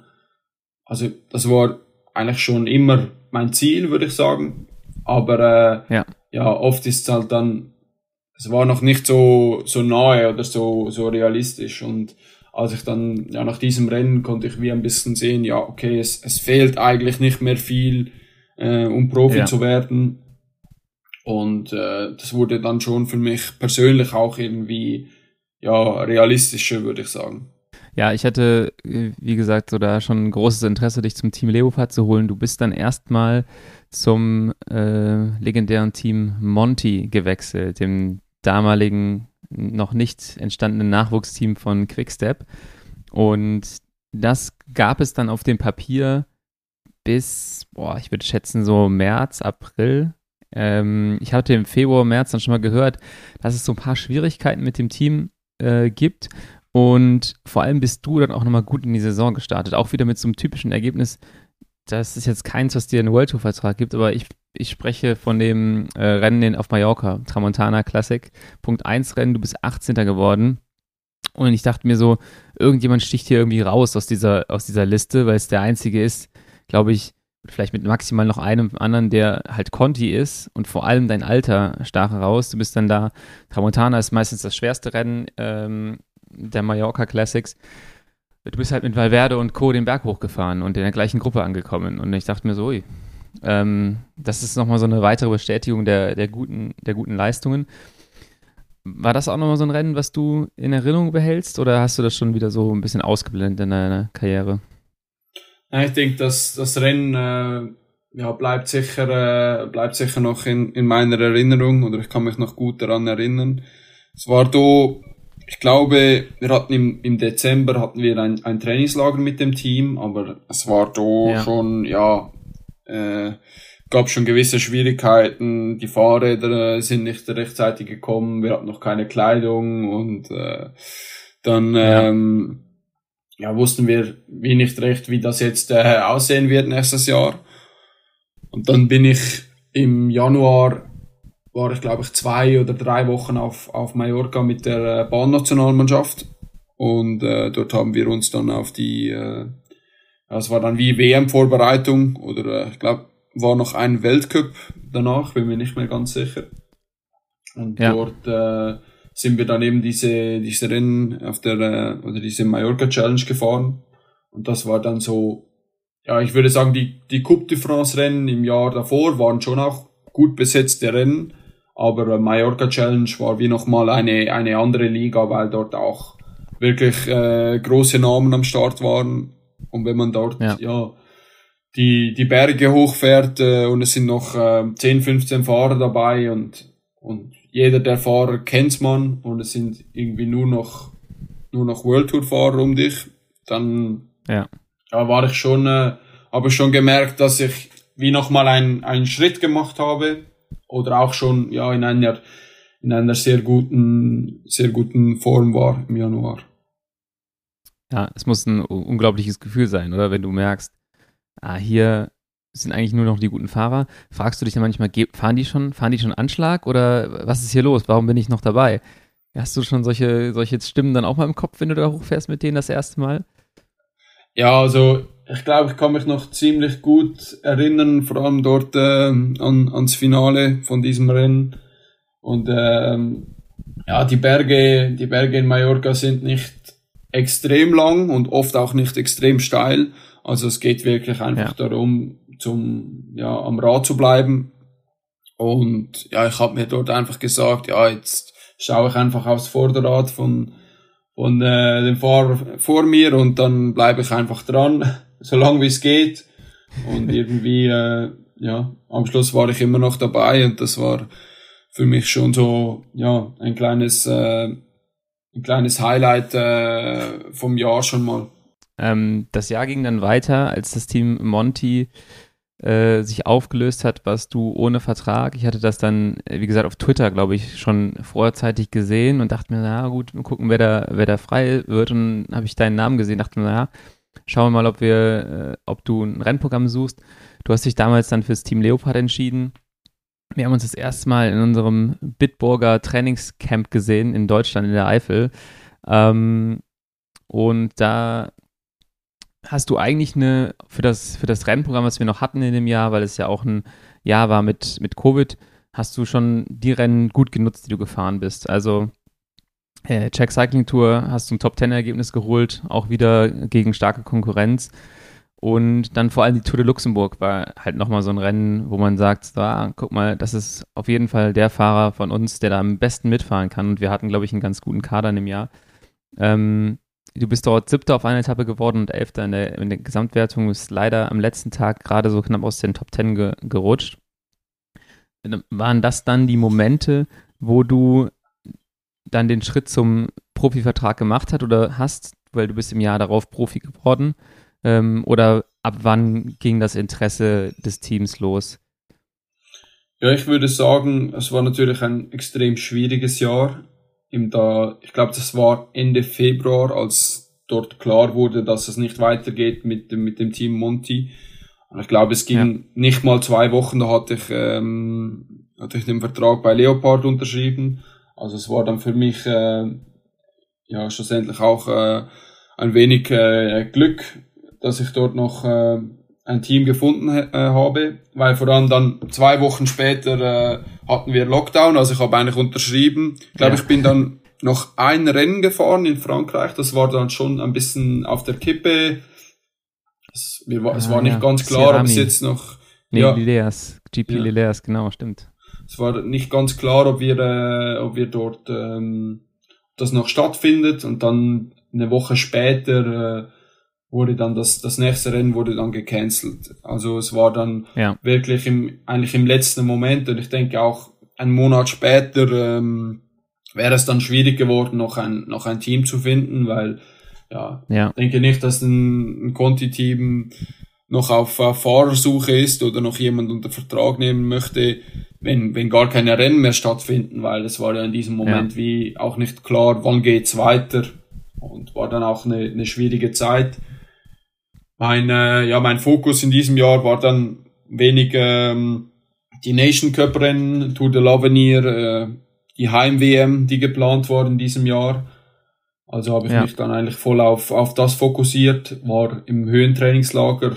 also das war eigentlich schon immer mein Ziel, würde ich sagen. Aber äh, ja. ja, oft ist es halt dann, es war noch nicht so, so nahe oder so, so realistisch. Und als ich dann, ja, nach diesem Rennen konnte ich wie ein bisschen sehen, ja, okay, es, es fehlt eigentlich nicht mehr viel, äh, um Profi ja. zu werden. Und äh, das wurde dann schon für mich persönlich auch irgendwie, ja, realistischer, würde ich sagen. Ja, ich hatte, wie gesagt, so da schon ein großes Interesse, dich zum Team Leopard zu holen. Du bist dann erstmal zum äh, legendären Team Monty gewechselt, dem damaligen noch nicht entstandenen Nachwuchsteam von Quickstep. Und das gab es dann auf dem Papier bis, boah, ich würde schätzen, so März, April. Ähm, ich hatte im Februar, März dann schon mal gehört, dass es so ein paar Schwierigkeiten mit dem Team äh, gibt und vor allem bist du dann auch nochmal gut in die Saison gestartet. Auch wieder mit so einem typischen Ergebnis. Das ist jetzt keins, was dir einen World Tour Vertrag gibt, aber ich, ich spreche von dem äh, Rennen auf Mallorca, Tramontana Classic, Punkt 1 Rennen, du bist 18. geworden. Und ich dachte mir so, irgendjemand sticht hier irgendwie raus aus dieser, aus dieser Liste, weil es der einzige ist, glaube ich, vielleicht mit maximal noch einem anderen, der halt Conti ist und vor allem dein Alter stach heraus. Du bist dann da, Tramontana ist meistens das schwerste Rennen ähm, der Mallorca Classics, du bist halt mit Valverde und Co. den Berg hochgefahren und in der gleichen Gruppe angekommen. Und ich dachte mir so, ui, ähm, das ist nochmal so eine weitere Bestätigung der, der, guten, der guten Leistungen. War das auch nochmal so ein Rennen, was du in Erinnerung behältst oder hast du das schon wieder so ein bisschen ausgeblendet in deiner Karriere? Ich denke, dass das Rennen äh, ja, bleibt, sicher, äh, bleibt sicher noch in, in meiner Erinnerung oder ich kann mich noch gut daran erinnern. Es war da ich glaube, wir hatten im, im Dezember hatten wir ein, ein Trainingslager mit dem Team, aber es war da ja. schon, ja, äh, gab schon gewisse Schwierigkeiten. Die Fahrräder sind nicht rechtzeitig gekommen, wir hatten noch keine Kleidung und äh, dann ja. Ähm, ja, wussten wir wie nicht recht, wie das jetzt äh, aussehen wird nächstes Jahr. Und dann bin ich im Januar war ich glaube ich zwei oder drei Wochen auf, auf Mallorca mit der äh, Bahnnationalmannschaft und äh, dort haben wir uns dann auf die, äh, es war dann wie WM-Vorbereitung oder äh, ich glaube war noch ein Weltcup danach, bin mir nicht mehr ganz sicher. Und ja. dort äh, sind wir dann eben diese, diese Rennen auf der, äh, oder diese Mallorca Challenge gefahren. Und das war dann so, ja, ich würde sagen, die, die Coupe de France Rennen im Jahr davor waren schon auch gut besetzte Rennen. Aber Mallorca Challenge war wie nochmal eine, eine andere Liga, weil dort auch wirklich äh, große Namen am Start waren. Und wenn man dort ja, ja die, die Berge hochfährt äh, und es sind noch äh, 10, 15 Fahrer dabei und, und jeder der Fahrer kennt man und es sind irgendwie nur noch, nur noch World Tour Fahrer um dich, dann ja. ja war ich schon, äh, habe schon gemerkt, dass ich wie nochmal ein, einen Schritt gemacht habe oder auch schon ja in einer in einer sehr guten sehr guten Form war im Januar. Ja, es muss ein unglaubliches Gefühl sein, oder wenn du merkst, ah hier sind eigentlich nur noch die guten Fahrer. Fragst du dich dann manchmal, fahren die schon, fahren die schon Anschlag oder was ist hier los? Warum bin ich noch dabei? Hast du schon solche, solche Stimmen dann auch mal im Kopf, wenn du da hochfährst mit denen das erste Mal? Ja, also ich glaube, ich kann mich noch ziemlich gut erinnern, vor allem dort äh, an, ans Finale von diesem Rennen. Und ähm, ja, die Berge, die Berge in Mallorca sind nicht extrem lang und oft auch nicht extrem steil. Also es geht wirklich einfach ja. darum, zum ja am Rad zu bleiben. Und ja, ich habe mir dort einfach gesagt, ja, jetzt schaue ich einfach aufs Vorderrad von von äh, dem Fahrer vor mir und dann bleibe ich einfach dran so lange wie es geht. Und irgendwie, äh, ja, am Schluss war ich immer noch dabei und das war für mich schon so, ja, ein kleines, äh, ein kleines Highlight äh, vom Jahr schon mal. Ähm, das Jahr ging dann weiter, als das Team Monty äh, sich aufgelöst hat, warst du ohne Vertrag. Ich hatte das dann, äh, wie gesagt, auf Twitter, glaube ich, schon vorzeitig gesehen und dachte mir, na gut, mal gucken, wer da, wer da frei wird. Und habe ich deinen Namen gesehen, dachte mir, naja, schauen wir mal, ob wir, äh, ob du ein Rennprogramm suchst. Du hast dich damals dann fürs Team Leopard entschieden. Wir haben uns das erste Mal in unserem Bitburger Trainingscamp gesehen in Deutschland, in der Eifel. Ähm, und da hast du eigentlich eine, für das, für das Rennprogramm, was wir noch hatten in dem Jahr, weil es ja auch ein Jahr war mit, mit Covid, hast du schon die Rennen gut genutzt, die du gefahren bist. Also äh, Czech Cycling Tour hast du ein Top-10-Ergebnis geholt, auch wieder gegen starke Konkurrenz. Und dann vor allem die Tour de Luxemburg war halt nochmal so ein Rennen, wo man sagt, ah, guck mal, das ist auf jeden Fall der Fahrer von uns, der da am besten mitfahren kann. Und wir hatten, glaube ich, einen ganz guten Kader in dem Jahr. Ähm, du bist dort Siebter auf einer Etappe geworden und Elfter in der, in der Gesamtwertung. Ist leider am letzten Tag gerade so knapp aus den Top Ten ge, gerutscht. Waren das dann die Momente, wo du dann den Schritt zum Profivertrag gemacht hast oder hast, weil du bist im Jahr darauf Profi geworden? Ähm, oder ab wann ging das Interesse des Teams los? Ja, ich würde sagen, es war natürlich ein extrem schwieriges Jahr im da, ich glaube, das war Ende Februar, als dort klar wurde, dass es nicht weitergeht mit dem, mit dem Team Monty. Und ich glaube, es ging ja. nicht mal zwei Wochen, da hatte ich, ähm, hatte ich den Vertrag bei Leopard unterschrieben. Also es war dann für mich, äh, ja, schlussendlich auch äh, ein wenig äh, Glück, dass ich dort noch äh, ein Team gefunden äh, habe, weil vor allem dann zwei Wochen später äh, hatten wir Lockdown, also ich habe eigentlich unterschrieben. Ich glaube, ja. ich bin dann noch ein Rennen gefahren in Frankreich, das war dann schon ein bisschen auf der Kippe. Es, mir war, ah, es war nicht ja. ganz klar, ob es jetzt noch... Nee, ja, Lileas, GP ja. Lileas, genau, stimmt. Es war nicht ganz klar, ob wir, äh, ob wir dort ähm, das noch stattfindet und dann eine Woche später äh, wurde dann das, das nächste Rennen wurde dann gecancelt. Also es war dann ja. wirklich im, eigentlich im letzten Moment und ich denke auch einen Monat später ähm, wäre es dann schwierig geworden, noch ein, noch ein Team zu finden, weil ja, ja. denke nicht, dass ein, ein Conti-Team noch auf, auf Fahrersuche ist oder noch jemand unter Vertrag nehmen möchte, wenn, wenn gar keine Rennen mehr stattfinden, weil es war ja in diesem Moment ja. wie auch nicht klar, wann geht's weiter und war dann auch eine, eine schwierige Zeit mein, äh, ja, mein Fokus in diesem Jahr war dann wenig ähm, die Nation Cup Rennen, Tour de l'Avenir, äh, die Heim-WM, die geplant war in diesem Jahr. Also habe ich ja. mich dann eigentlich voll auf, auf das fokussiert, war im Höhentrainingslager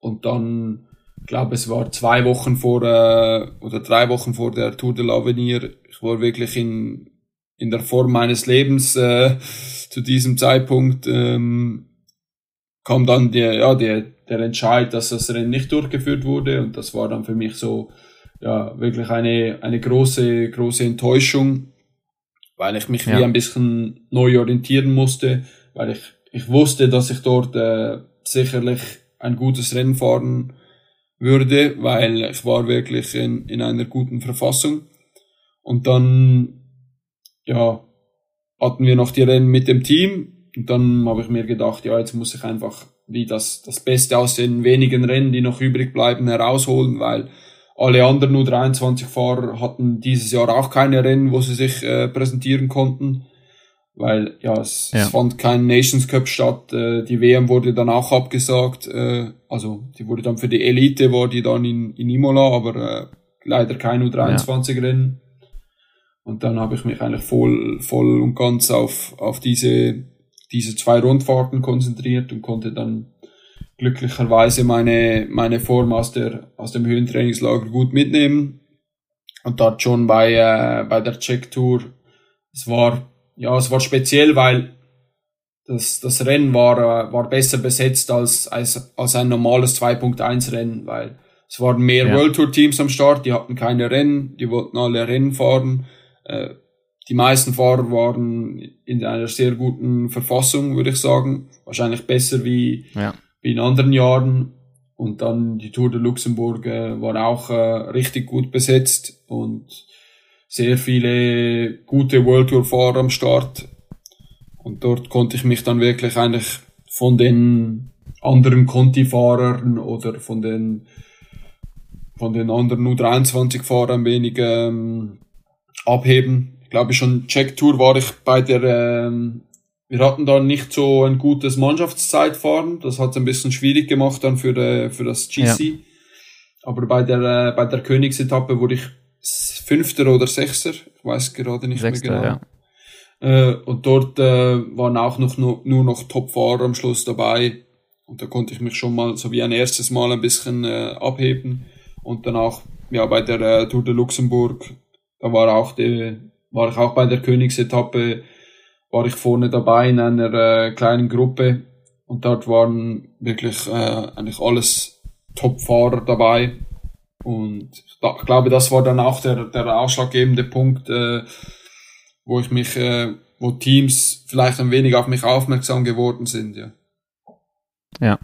und dann, glaube es war zwei Wochen vor äh, oder drei Wochen vor der Tour de l'Avenir. Ich war wirklich in, in der Form meines Lebens äh, zu diesem Zeitpunkt. Ähm, kam dann der, ja, der, der Entscheid, dass das Rennen nicht durchgeführt wurde und das war dann für mich so, ja, wirklich eine, eine große, große Enttäuschung, weil ich mich ja. wie ein bisschen neu orientieren musste, weil ich, ich wusste, dass ich dort äh, sicherlich ein gutes Rennen fahren würde, weil ich war wirklich in, in einer guten Verfassung. Und dann, ja, hatten wir noch die Rennen mit dem Team und dann habe ich mir gedacht, ja, jetzt muss ich einfach wie das, das Beste aus den wenigen Rennen, die noch übrig bleiben, herausholen, weil alle anderen nur 23 Fahrer hatten dieses Jahr auch keine Rennen, wo sie sich äh, präsentieren konnten, weil ja es, ja. es fand kein Nations Cup statt. Äh, die WM wurde dann auch abgesagt, äh, also die wurde dann für die Elite war die dann in, in Imola, aber äh, leider kein U23 ja. Und dann habe ich mich eigentlich voll voll und ganz auf auf diese diese zwei Rundfahrten konzentriert und konnte dann glücklicherweise meine, meine Form aus, der, aus dem Höhentrainingslager gut mitnehmen. Und dort schon bei, äh, bei der Check-Tour, es war, ja, es war speziell, weil das, das Rennen war, äh, war besser besetzt als, als, als ein normales 2.1 Rennen, weil es waren mehr ja. World Tour Teams am Start, die hatten keine Rennen, die wollten alle Rennen fahren. Äh, die meisten Fahrer waren in einer sehr guten Verfassung, würde ich sagen. Wahrscheinlich besser wie, ja. wie in anderen Jahren. Und dann die Tour de Luxemburg äh, war auch äh, richtig gut besetzt und sehr viele gute World Tour Fahrer am Start. Und dort konnte ich mich dann wirklich eigentlich von den anderen Conti-Fahrern oder von den von den anderen U23-Fahrern ein wenig ähm, abheben. Ich glaube schon Check-Tour war ich bei der, ähm, wir hatten dann nicht so ein gutes Mannschaftszeitfahren. Das hat es ein bisschen schwierig gemacht dann für, äh, für das GC. Ja. Aber bei der, äh, bei der Königsetappe wurde ich Fünfter oder Sechster. Ich weiß gerade nicht Sechster, mehr genau. Ja. Äh, und dort äh, waren auch noch nur, nur noch Top-Fahrer am Schluss dabei. Und da konnte ich mich schon mal so wie ein erstes Mal ein bisschen äh, abheben. Und dann auch ja, bei der äh, Tour de Luxemburg, da war auch die, war ich auch bei der Königsetappe, war ich vorne dabei in einer äh, kleinen Gruppe und dort waren wirklich äh, eigentlich alles Top-Fahrer dabei. Und ich glaube, das war dann auch der, der ausschlaggebende Punkt, äh, wo ich mich, äh, wo Teams vielleicht ein wenig auf mich aufmerksam geworden sind, ja. Ja.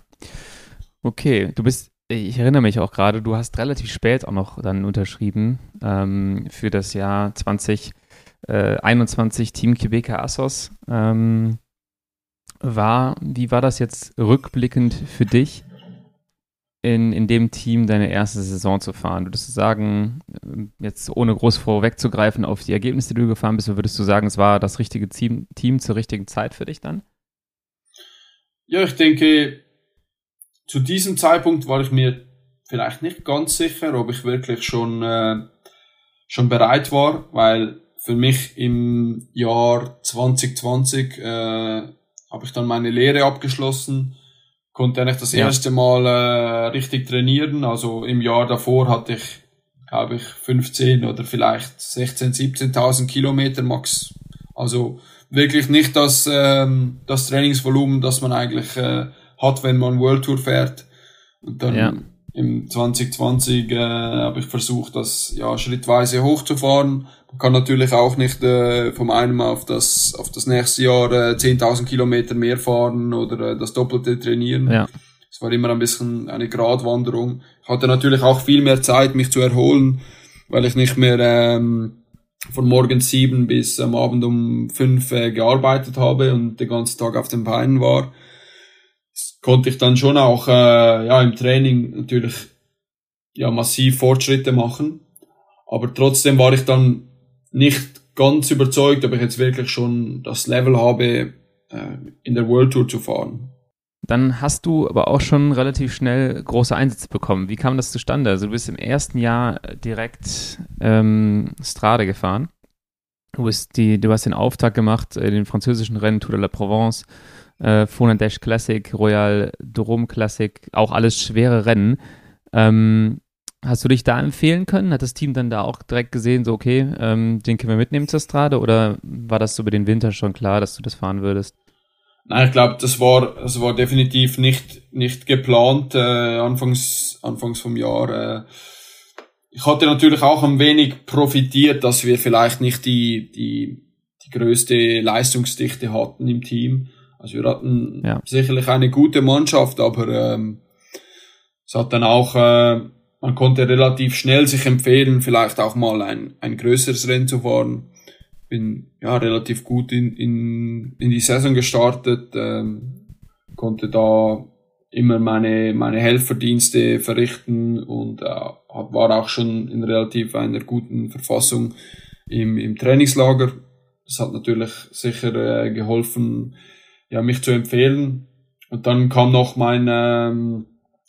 Okay, du bist ich erinnere mich auch gerade, du hast relativ spät auch noch dann unterschrieben ähm, für das Jahr 2021 äh, Team Quebeca Assos. Ähm, war, wie war das jetzt rückblickend für dich, in, in dem Team deine erste Saison zu fahren? Würdest du sagen, äh, jetzt ohne groß vorwegzugreifen auf die Ergebnisse, die du gefahren bist, würdest du sagen, es war das richtige Team, Team zur richtigen Zeit für dich dann? Ja, ich denke, zu diesem Zeitpunkt war ich mir vielleicht nicht ganz sicher, ob ich wirklich schon, äh, schon bereit war, weil für mich im Jahr 2020 äh, habe ich dann meine Lehre abgeschlossen, konnte eigentlich das ja. erste Mal äh, richtig trainieren. Also im Jahr davor hatte ich, glaube ich, 15 oder vielleicht 16, 17.000 Kilometer max. Also wirklich nicht das, ähm, das Trainingsvolumen, das man eigentlich äh, hat, wenn man World Tour fährt. Und dann ja. im 2020 äh, habe ich versucht, das ja schrittweise hochzufahren. Kann natürlich auch nicht äh, vom einen auf das auf das nächste Jahr äh, 10.000 Kilometer mehr fahren oder äh, das Doppelte trainieren. Ja. Es war immer ein bisschen eine Gratwanderung. Ich hatte natürlich auch viel mehr Zeit, mich zu erholen, weil ich nicht mehr ähm, von morgens sieben bis am Abend um fünf äh, gearbeitet habe und den ganzen Tag auf den Beinen war konnte ich dann schon auch äh, ja im Training natürlich ja massiv Fortschritte machen, aber trotzdem war ich dann nicht ganz überzeugt, ob ich jetzt wirklich schon das Level habe, äh, in der World Tour zu fahren. Dann hast du aber auch schon relativ schnell große Einsätze bekommen. Wie kam das zustande? Also du bist im ersten Jahr direkt ähm, Strade gefahren. Du, bist die, du hast den Auftakt gemacht, äh, den französischen Rennen Tour de la Provence äh, Dash Classic, Royal Drum Classic, auch alles schwere Rennen. Ähm, hast du dich da empfehlen können? Hat das Team dann da auch direkt gesehen, so okay, ähm, den können wir mitnehmen zur Strade oder war das über den Winter schon klar, dass du das fahren würdest? Nein, ich glaube, das war, das war definitiv nicht, nicht geplant, äh, anfangs, anfangs vom Jahr. Äh, ich hatte natürlich auch ein wenig profitiert, dass wir vielleicht nicht die, die, die größte Leistungsdichte hatten im Team. Also wir hatten ja. sicherlich eine gute Mannschaft, aber ähm, es hat dann auch, äh, man konnte relativ schnell sich empfehlen, vielleicht auch mal ein, ein größeres Rennen zu fahren. Bin ja relativ gut in, in, in die Saison gestartet, ähm, konnte da immer meine, meine Helferdienste verrichten und äh, war auch schon in relativ einer guten Verfassung im, im Trainingslager. Das hat natürlich sicher äh, geholfen, ja, mich zu empfehlen. Und dann kam noch mein, ähm,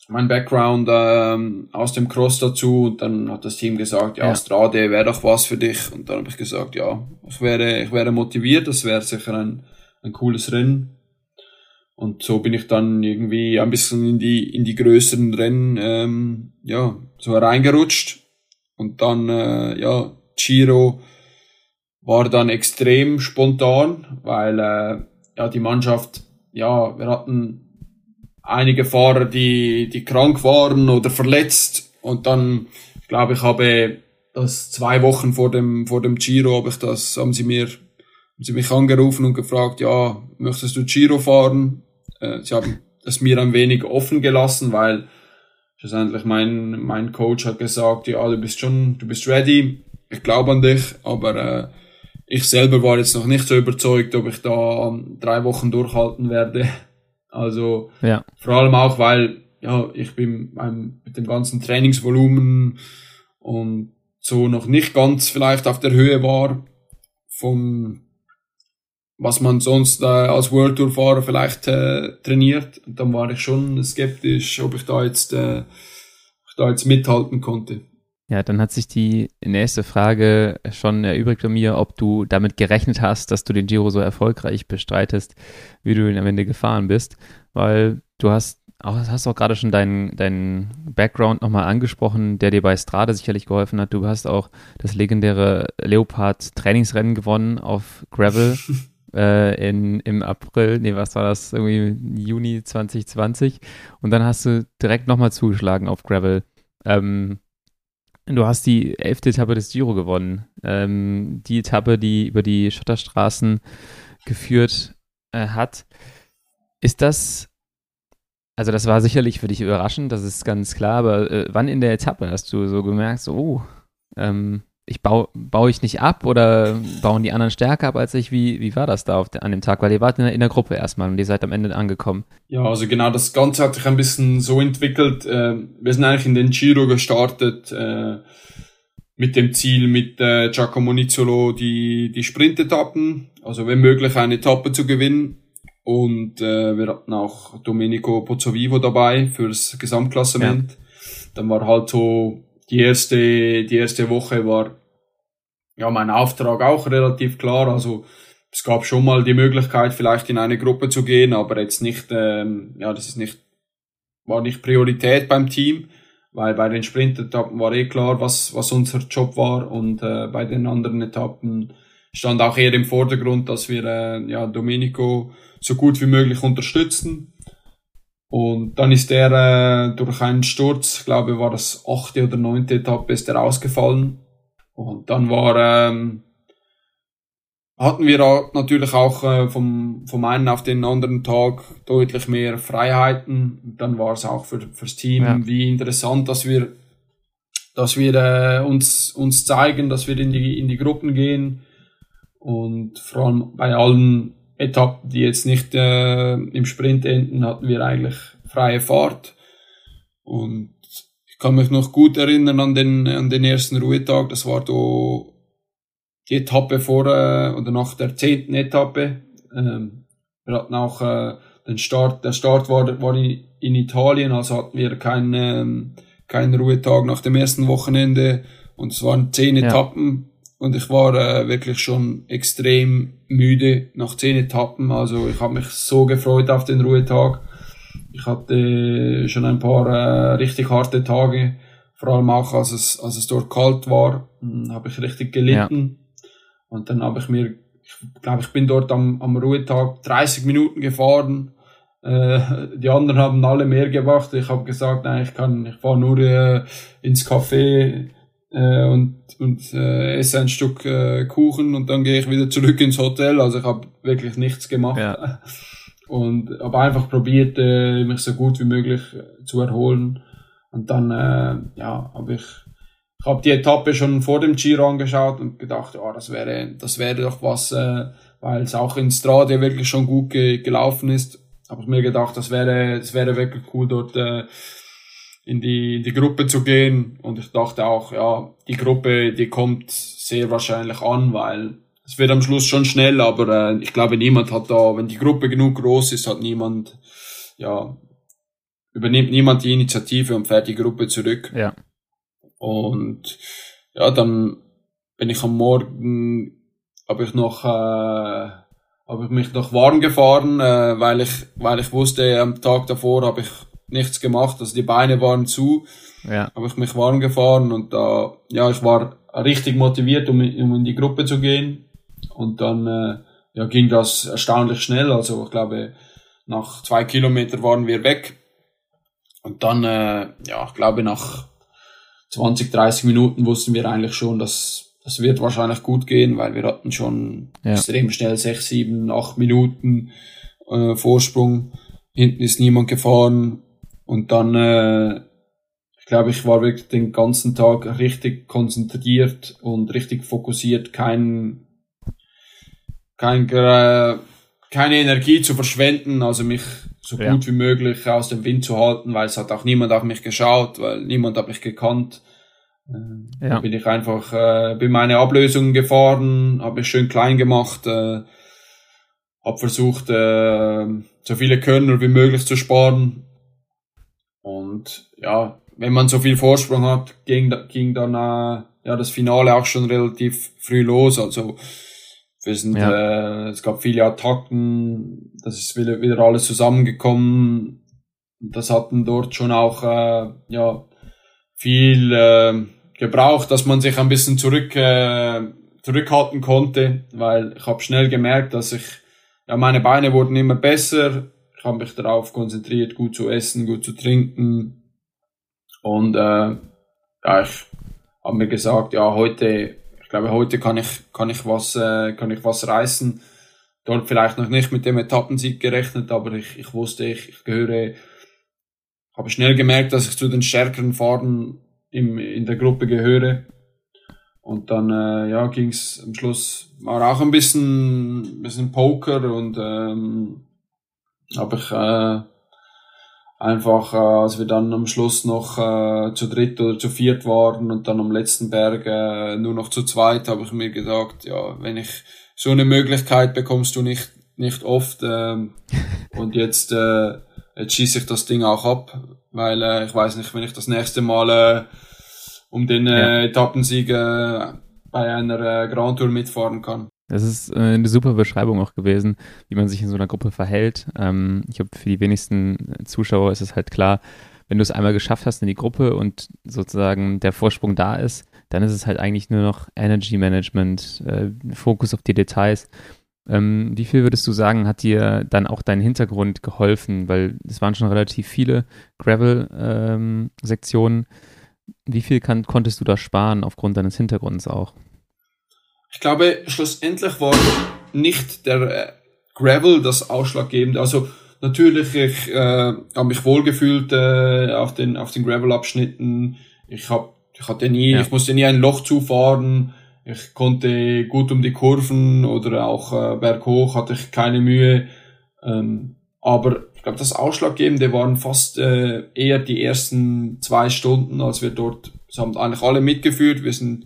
mein Background ähm, aus dem Cross dazu und dann hat das Team gesagt, ja, ja. Strade wäre doch was für dich. Und dann habe ich gesagt, ja, ich wäre, ich wäre motiviert, das wäre sicher ein, ein cooles Rennen. Und so bin ich dann irgendwie ein bisschen in die, in die größeren Rennen, ähm, ja, so reingerutscht. Und dann, äh, ja, Giro war dann extrem spontan, weil äh, ja, die Mannschaft, ja, wir hatten einige Fahrer, die, die krank waren oder verletzt und dann, ich glaube, ich habe das zwei Wochen vor dem, vor dem Giro, habe ich das, haben sie mir, haben sie mich angerufen und gefragt, ja, möchtest du Giro fahren? Äh, sie haben es mir ein wenig offen gelassen, weil schlussendlich mein, mein Coach hat gesagt, ja, du bist schon, du bist ready, ich glaube an dich, aber äh, ich selber war jetzt noch nicht so überzeugt, ob ich da drei Wochen durchhalten werde. Also ja. vor allem auch, weil ja, ich bin ähm, mit dem ganzen Trainingsvolumen und so noch nicht ganz vielleicht auf der Höhe war vom was man sonst äh, als World Tour Fahrer vielleicht äh, trainiert. Und dann war ich schon skeptisch, ob ich da jetzt, äh, ich da jetzt mithalten konnte. Ja, dann hat sich die nächste Frage schon erübrigt bei mir, ob du damit gerechnet hast, dass du den Giro so erfolgreich bestreitest, wie du ihn am Ende gefahren bist, weil du hast auch, hast auch gerade schon deinen, deinen Background nochmal angesprochen, der dir bei Strade sicherlich geholfen hat. Du hast auch das legendäre Leopard Trainingsrennen gewonnen auf Gravel äh, in, im April, nee, was war das, irgendwie Juni 2020 und dann hast du direkt nochmal zugeschlagen auf Gravel. Ähm, Du hast die elfte Etappe des Giro gewonnen. Ähm, die Etappe, die über die Schotterstraßen geführt äh, hat. Ist das, also das war sicherlich für dich überraschend, das ist ganz klar, aber äh, wann in der Etappe hast du so gemerkt, so, oh, ähm, ich baue, baue ich nicht ab oder bauen die anderen stärker ab als ich? Wie, wie war das da auf der, an dem Tag? Weil ihr wart in der, in der Gruppe erstmal und ihr seid am Ende angekommen. Ja, also genau, das Ganze hat sich ein bisschen so entwickelt. Äh, wir sind eigentlich in den Giro gestartet äh, mit dem Ziel, mit äh, Giacomo Nizzolo die, die Sprintetappen, also wenn möglich eine Etappe zu gewinnen. Und äh, wir hatten auch Domenico Pozzovivo dabei fürs Gesamtklassement. Ja. Dann war halt so die erste, die erste Woche war ja mein Auftrag auch relativ klar. Also es gab schon mal die Möglichkeit, vielleicht in eine Gruppe zu gehen, aber jetzt nicht, ähm, ja, das ist nicht, war nicht Priorität beim Team, weil bei den Sprintetappen war eh klar, was, was unser Job war und äh, bei den anderen Etappen stand auch eher im Vordergrund, dass wir äh, ja, Domenico so gut wie möglich unterstützen und dann ist er äh, durch einen Sturz, ich glaube, war das achte oder neunte Etappe, ist er ausgefallen. Und dann war, ähm, hatten wir natürlich auch äh, vom, vom einen auf den anderen Tag deutlich mehr Freiheiten. Und dann war es auch für, fürs Team ja. wie interessant, dass wir, dass wir äh, uns, uns zeigen, dass wir in die, in die Gruppen gehen. Und vor allem bei allen Etappen, die jetzt nicht äh, im Sprint enden, hatten wir eigentlich freie Fahrt. Und ich kann mich noch gut erinnern an den, an den ersten Ruhetag. Das war do die Etappe vor äh, oder nach der zehnten Etappe. Ähm, wir hatten auch äh, den Start, der Start war, war in, in Italien, also hatten wir keinen, ähm, keinen Ruhetag nach dem ersten Wochenende. Und es waren zehn ja. Etappen und ich war äh, wirklich schon extrem müde nach zehn Etappen. Also ich habe mich so gefreut auf den Ruhetag. Ich hatte schon ein paar äh, richtig harte Tage, vor allem auch als es, als es dort kalt war, hm, habe ich richtig gelitten. Ja. Und dann habe ich mir, ich glaube, ich bin dort am, am Ruhetag 30 Minuten gefahren. Äh, die anderen haben alle mehr gemacht. Ich habe gesagt, nein, ich kann, ich fahre nur äh, ins Café äh, und, und äh, esse ein Stück äh, Kuchen und dann gehe ich wieder zurück ins Hotel. Also ich habe wirklich nichts gemacht. Ja. Und aber einfach probiert, äh, mich so gut wie möglich äh, zu erholen. Und dann, äh, ja, habe ich, ich habe die Etappe schon vor dem Giro angeschaut und gedacht, ja, das wäre, das wäre doch was, äh, weil es auch in Strade wirklich schon gut ge gelaufen ist. Habe ich mir gedacht, das wäre, das wäre wirklich cool dort. Äh, in die, in die Gruppe zu gehen. Und ich dachte auch, ja, die Gruppe, die kommt sehr wahrscheinlich an, weil es wird am Schluss schon schnell, aber äh, ich glaube, niemand hat da, wenn die Gruppe genug groß ist, hat niemand, ja, übernimmt niemand die Initiative und fährt die Gruppe zurück. Ja. Und ja, dann bin ich am Morgen, habe ich noch, äh, habe ich mich noch warm gefahren, äh, weil ich, weil ich wusste, am Tag davor habe ich nichts gemacht, also die Beine waren zu. Ja. Habe ich mich warm gefahren und da, ja, ich war richtig motiviert, um, um in die Gruppe zu gehen. Und dann äh, ja, ging das erstaunlich schnell. Also ich glaube, nach zwei Kilometern waren wir weg. Und dann, äh, ja, ich glaube, nach 20, 30 Minuten wussten wir eigentlich schon, dass das wird wahrscheinlich gut gehen, weil wir hatten schon ja. extrem schnell 6, 7, 8 Minuten äh, Vorsprung. Hinten ist niemand gefahren. Und dann, äh, ich glaube, ich war wirklich den ganzen Tag richtig konzentriert und richtig fokussiert, kein, kein, äh, keine Energie zu verschwenden, also mich so ja. gut wie möglich aus dem Wind zu halten, weil es hat auch niemand auf mich geschaut, weil niemand hat mich gekannt. Äh, ja. Bin ich einfach, äh, bin meine Ablösungen gefahren, habe mich schön klein gemacht, äh, habe versucht, äh, so viele Körner wie möglich zu sparen. Und ja, wenn man so viel Vorsprung hat, ging, ging dann äh, ja das Finale auch schon relativ früh los. Also wir sind, ja. äh, es gab viele Attacken, das ist wieder, wieder alles zusammengekommen. Das hatten dort schon auch äh, ja viel äh, gebraucht, dass man sich ein bisschen zurück äh, zurückhalten konnte, weil ich habe schnell gemerkt, dass ich ja meine Beine wurden immer besser. Habe mich darauf konzentriert, gut zu essen, gut zu trinken und äh, ja ich habe mir gesagt, ja heute ich glaube, heute kann ich, kann ich was, äh, kann ich was reißen. Dort vielleicht noch nicht mit dem Etappensieg gerechnet, aber ich, ich wusste, ich, ich gehöre, habe schnell gemerkt, dass ich zu den stärkeren Fahrern im, in der Gruppe gehöre. Und dann, äh, ja, ging's am Schluss, war auch ein bisschen, bisschen Poker und, ähm, ich, äh, einfach, äh, als wir dann am Schluss noch äh, zu dritt oder zu viert waren und dann am letzten Berg äh, nur noch zu zweit, habe ich mir gesagt, ja, wenn ich so eine Möglichkeit bekommst du nicht nicht oft ähm, und jetzt äh, jetzt schieße ich das Ding auch ab, weil äh, ich weiß nicht, wenn ich das nächste Mal äh, um den äh. Etappensieg äh, bei einer äh, Grand Tour mitfahren kann. Das ist äh, eine super Beschreibung auch gewesen, wie man sich in so einer Gruppe verhält. Ähm, ich glaube, für die wenigsten Zuschauer ist es halt klar, wenn du es einmal geschafft hast in die Gruppe und sozusagen der Vorsprung da ist, dann ist es halt eigentlich nur noch Energy Management, äh, Fokus auf die Details. Ähm, wie viel würdest du sagen, hat dir dann auch dein Hintergrund geholfen? Weil es waren schon relativ viele Gravel-Sektionen. Ähm, wie viel kann, konntest du da sparen aufgrund deines Hintergrunds auch? Ich glaube, schlussendlich war nicht der äh, Gravel das Ausschlaggebende. Also natürlich, ich äh, habe mich wohlgefühlt äh, auf den auf den Gravel-Abschnitten. Ich hab, ich hatte nie, ja. ich musste nie ein Loch zufahren. Ich konnte gut um die Kurven oder auch äh, berghoch hatte ich keine Mühe. Ähm, aber ich glaube, das Ausschlaggebende waren fast äh, eher die ersten zwei Stunden, als wir dort, es haben eigentlich alle mitgeführt. Wir sind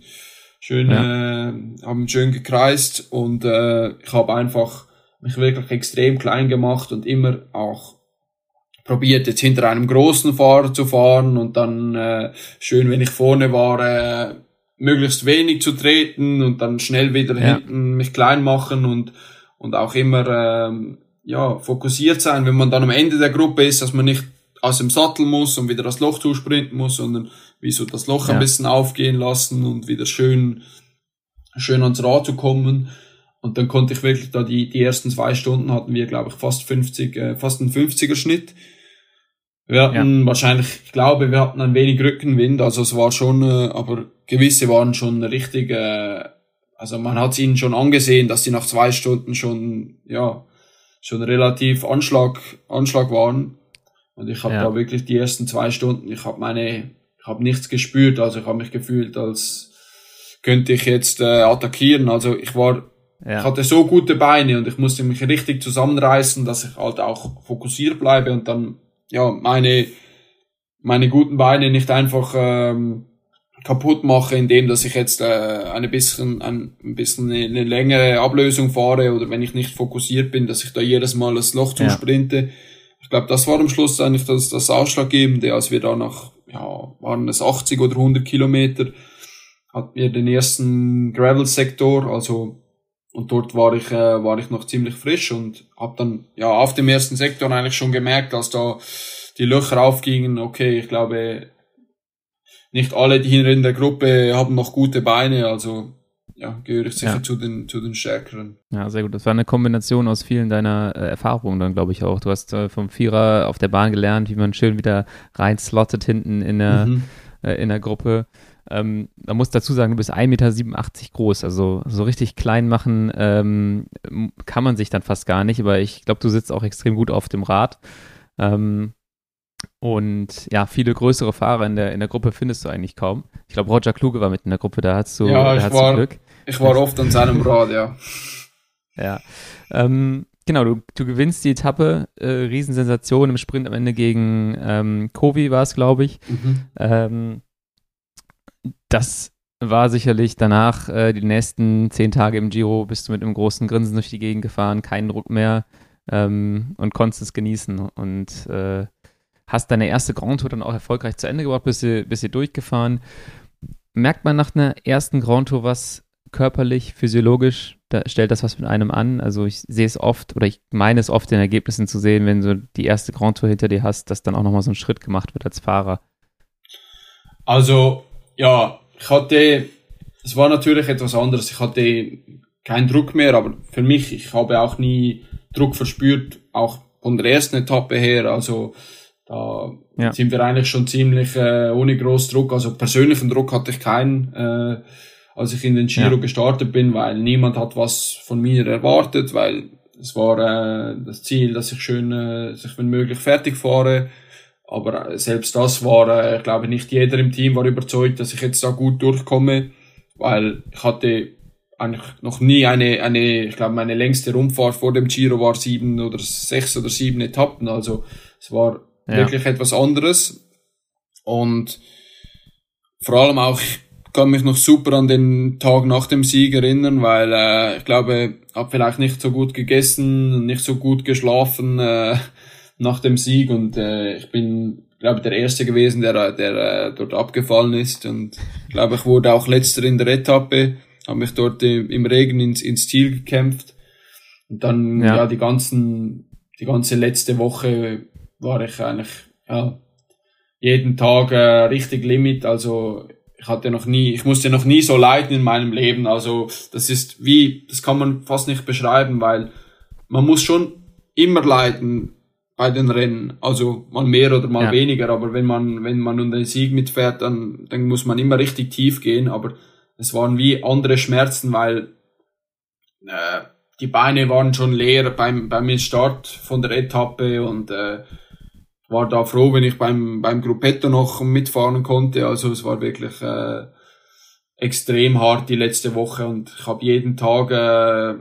schön, ja. äh, haben schön gekreist und äh, ich habe einfach mich wirklich extrem klein gemacht und immer auch probiert jetzt hinter einem großen Fahrer zu fahren und dann äh, schön, wenn ich vorne war, äh, möglichst wenig zu treten und dann schnell wieder ja. hinten mich klein machen und und auch immer äh, ja fokussiert sein, wenn man dann am Ende der Gruppe ist, dass man nicht aus dem Sattel muss und wieder das Loch zusprinten muss, sondern wie so das Loch ja. ein bisschen aufgehen lassen und wieder schön, schön ans Rad zu kommen. Und dann konnte ich wirklich da die, die ersten zwei Stunden hatten wir, glaube ich, fast 50, äh, fast einen 50er Schnitt. Wir hatten ja. wahrscheinlich, ich glaube, wir hatten ein wenig Rückenwind, also es war schon, äh, aber gewisse waren schon richtig, äh, also man hat ihnen schon angesehen, dass sie nach zwei Stunden schon, ja, schon relativ Anschlag, Anschlag waren. Und ich habe ja. da wirklich die ersten zwei Stunden, ich habe meine, ich habe nichts gespürt, also ich habe mich gefühlt, als könnte ich jetzt äh, attackieren. Also ich war, ja. ich hatte so gute Beine und ich musste mich richtig zusammenreißen, dass ich halt auch fokussiert bleibe und dann ja meine meine guten Beine nicht einfach ähm, kaputt mache, indem dass ich jetzt äh, ein bisschen ein, ein bisschen eine längere Ablösung fahre oder wenn ich nicht fokussiert bin, dass ich da jedes Mal das Loch zusprinte. Ja ich glaube, das war am Schluss eigentlich das, das Ausschlaggebende, als wir da nach, ja, waren es 80 oder 100 Kilometer, hatten wir den ersten Gravel-Sektor, also, und dort war ich, äh, war ich noch ziemlich frisch und habe dann, ja, auf dem ersten Sektor eigentlich schon gemerkt, als da die Löcher aufgingen, okay, ich glaube, nicht alle, die hier in der Gruppe haben noch gute Beine, also ja, gehöre ich sicher ja. zu, den, zu den Stärkeren. Ja, sehr gut. Das war eine Kombination aus vielen deiner äh, Erfahrungen dann, glaube ich, auch. Du hast äh, vom Vierer auf der Bahn gelernt, wie man schön wieder rein slottet hinten in der, mhm. äh, in der Gruppe. Ähm, man muss dazu sagen, du bist 1,87 Meter groß, also so richtig klein machen ähm, kann man sich dann fast gar nicht, aber ich glaube, du sitzt auch extrem gut auf dem Rad. Ähm, und ja, viele größere Fahrer in der, in der Gruppe findest du eigentlich kaum. Ich glaube, Roger Kluge war mit in der Gruppe, da hast du, ja, da hast war, du Glück. Ich war oft an seinem Rad, ja. ja. Ähm, genau, du, du gewinnst die Etappe, äh, Riesensensation im Sprint am Ende gegen ähm, Kovi war es, glaube ich. Mhm. Ähm, das war sicherlich danach äh, die nächsten zehn Tage im Giro bist du mit einem großen Grinsen durch die Gegend gefahren, keinen Druck mehr ähm, und konntest es genießen und äh, hast deine erste Grand Tour dann auch erfolgreich zu Ende gebracht, bist du, bist du durchgefahren. Merkt man nach einer ersten Grand Tour was körperlich, physiologisch, da stellt das was mit einem an? Also ich sehe es oft oder ich meine es oft in Ergebnissen zu sehen, wenn du die erste Grand Tour hinter dir hast, dass dann auch nochmal so ein Schritt gemacht wird als Fahrer. Also ja, ich hatte, es war natürlich etwas anderes. Ich hatte keinen Druck mehr, aber für mich, ich habe auch nie Druck verspürt, auch von der ersten Etappe her. Also da ja. sind wir eigentlich schon ziemlich äh, ohne groß Druck. Also persönlichen Druck hatte ich keinen, äh, als ich in den Giro ja. gestartet bin, weil niemand hat was von mir erwartet, weil es war äh, das Ziel, dass ich schön, äh, sich wenn möglich fertig fahre. Aber äh, selbst das war, äh, ich glaube, nicht jeder im Team war überzeugt, dass ich jetzt da gut durchkomme, weil ich hatte eigentlich noch nie eine, eine, ich glaube, meine längste Rundfahrt vor dem Giro war sieben oder sechs oder sieben Etappen. Also es war ja. wirklich etwas anderes. Und vor allem auch, ich kann mich noch super an den Tag nach dem Sieg erinnern, weil äh, ich glaube, habe vielleicht nicht so gut gegessen, nicht so gut geschlafen. Äh, nach dem Sieg und äh, ich bin, glaube der Erste gewesen, der, der äh, dort abgefallen ist und glaube ich wurde auch Letzter in der Etappe, habe mich dort im Regen ins, ins Ziel gekämpft und dann ja. ja die ganzen, die ganze letzte Woche war ich eigentlich ja jeden Tag äh, richtig Limit, also ich hatte noch nie, ich musste noch nie so leiden in meinem Leben. Also das ist wie, das kann man fast nicht beschreiben, weil man muss schon immer leiden, bei den Rennen. Also mal mehr oder mal ja. weniger, aber wenn man, wenn man um den Sieg mitfährt, dann, dann muss man immer richtig tief gehen. Aber es waren wie andere Schmerzen, weil äh, die Beine waren schon leer beim, beim Start von der Etappe und äh, war da froh, wenn ich beim, beim Gruppetto noch mitfahren konnte. Also es war wirklich äh, extrem hart die letzte Woche und ich habe jeden Tag äh,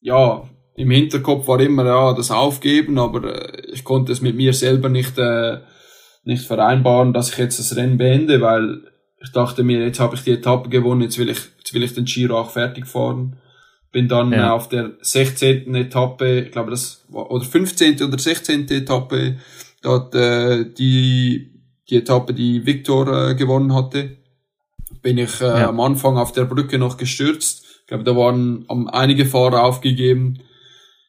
ja im Hinterkopf war immer ja das Aufgeben, aber äh, ich konnte es mit mir selber nicht äh, nicht vereinbaren, dass ich jetzt das Rennen beende, weil ich dachte mir, jetzt habe ich die Etappe gewonnen, jetzt will ich jetzt will ich den Giro auch fertig fahren. Bin dann ja. auf der 16. Etappe, ich glaube das war oder 15. oder 16. Etappe, dort äh, die die Etappe, die Victor äh, gewonnen hatte, bin ich äh, ja. am Anfang auf der Brücke noch gestürzt. Ich glaube, da waren um, einige Fahrer aufgegeben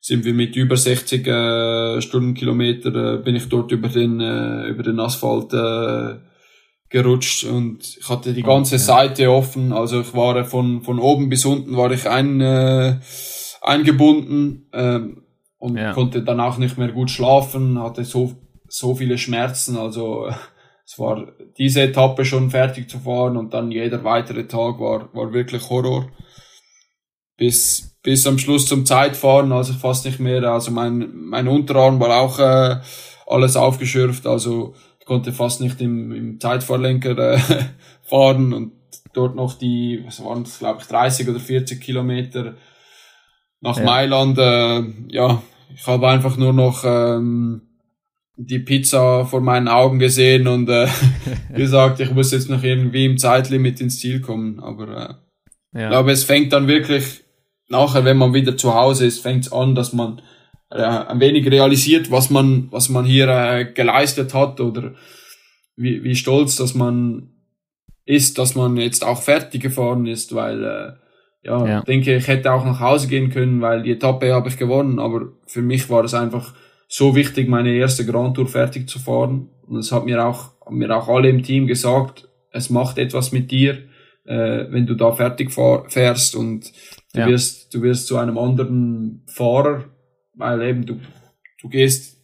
sind wir mit über 60 äh, Stundenkilometer äh, bin ich dort über den äh, über den Asphalt äh, gerutscht und ich hatte die ganze okay. Seite offen also ich war von von oben bis unten war ich ein äh, eingebunden ähm, und ja. konnte dann auch nicht mehr gut schlafen hatte so so viele Schmerzen also es war diese Etappe schon fertig zu fahren und dann jeder weitere Tag war war wirklich Horror bis, bis am Schluss zum Zeitfahren, also fast nicht mehr. Also mein, mein Unterarm war auch äh, alles aufgeschürft, also ich konnte fast nicht im, im Zeitfahrlenker äh, fahren und dort noch die, was waren das, glaube ich, 30 oder 40 Kilometer nach ja. Mailand. Äh, ja, ich habe einfach nur noch ähm, die Pizza vor meinen Augen gesehen und äh, gesagt, ich muss jetzt noch irgendwie im Zeitlimit ins Ziel kommen. Aber äh, ja. ich glaube, es fängt dann wirklich nachher, wenn man wieder zu Hause ist, fängt es an, dass man äh, ein wenig realisiert, was man, was man hier äh, geleistet hat oder wie, wie stolz, dass man ist, dass man jetzt auch fertig gefahren ist, weil äh, ja, ja, denke, ich hätte auch nach Hause gehen können, weil die Etappe habe ich gewonnen, aber für mich war es einfach so wichtig, meine erste Grand Tour fertig zu fahren. Und es hat mir auch, haben mir auch alle im Team gesagt, es macht etwas mit dir, äh, wenn du da fertig fahr, fährst und Du, ja. wirst, du wirst zu einem anderen Fahrer, weil eben du, du gehst,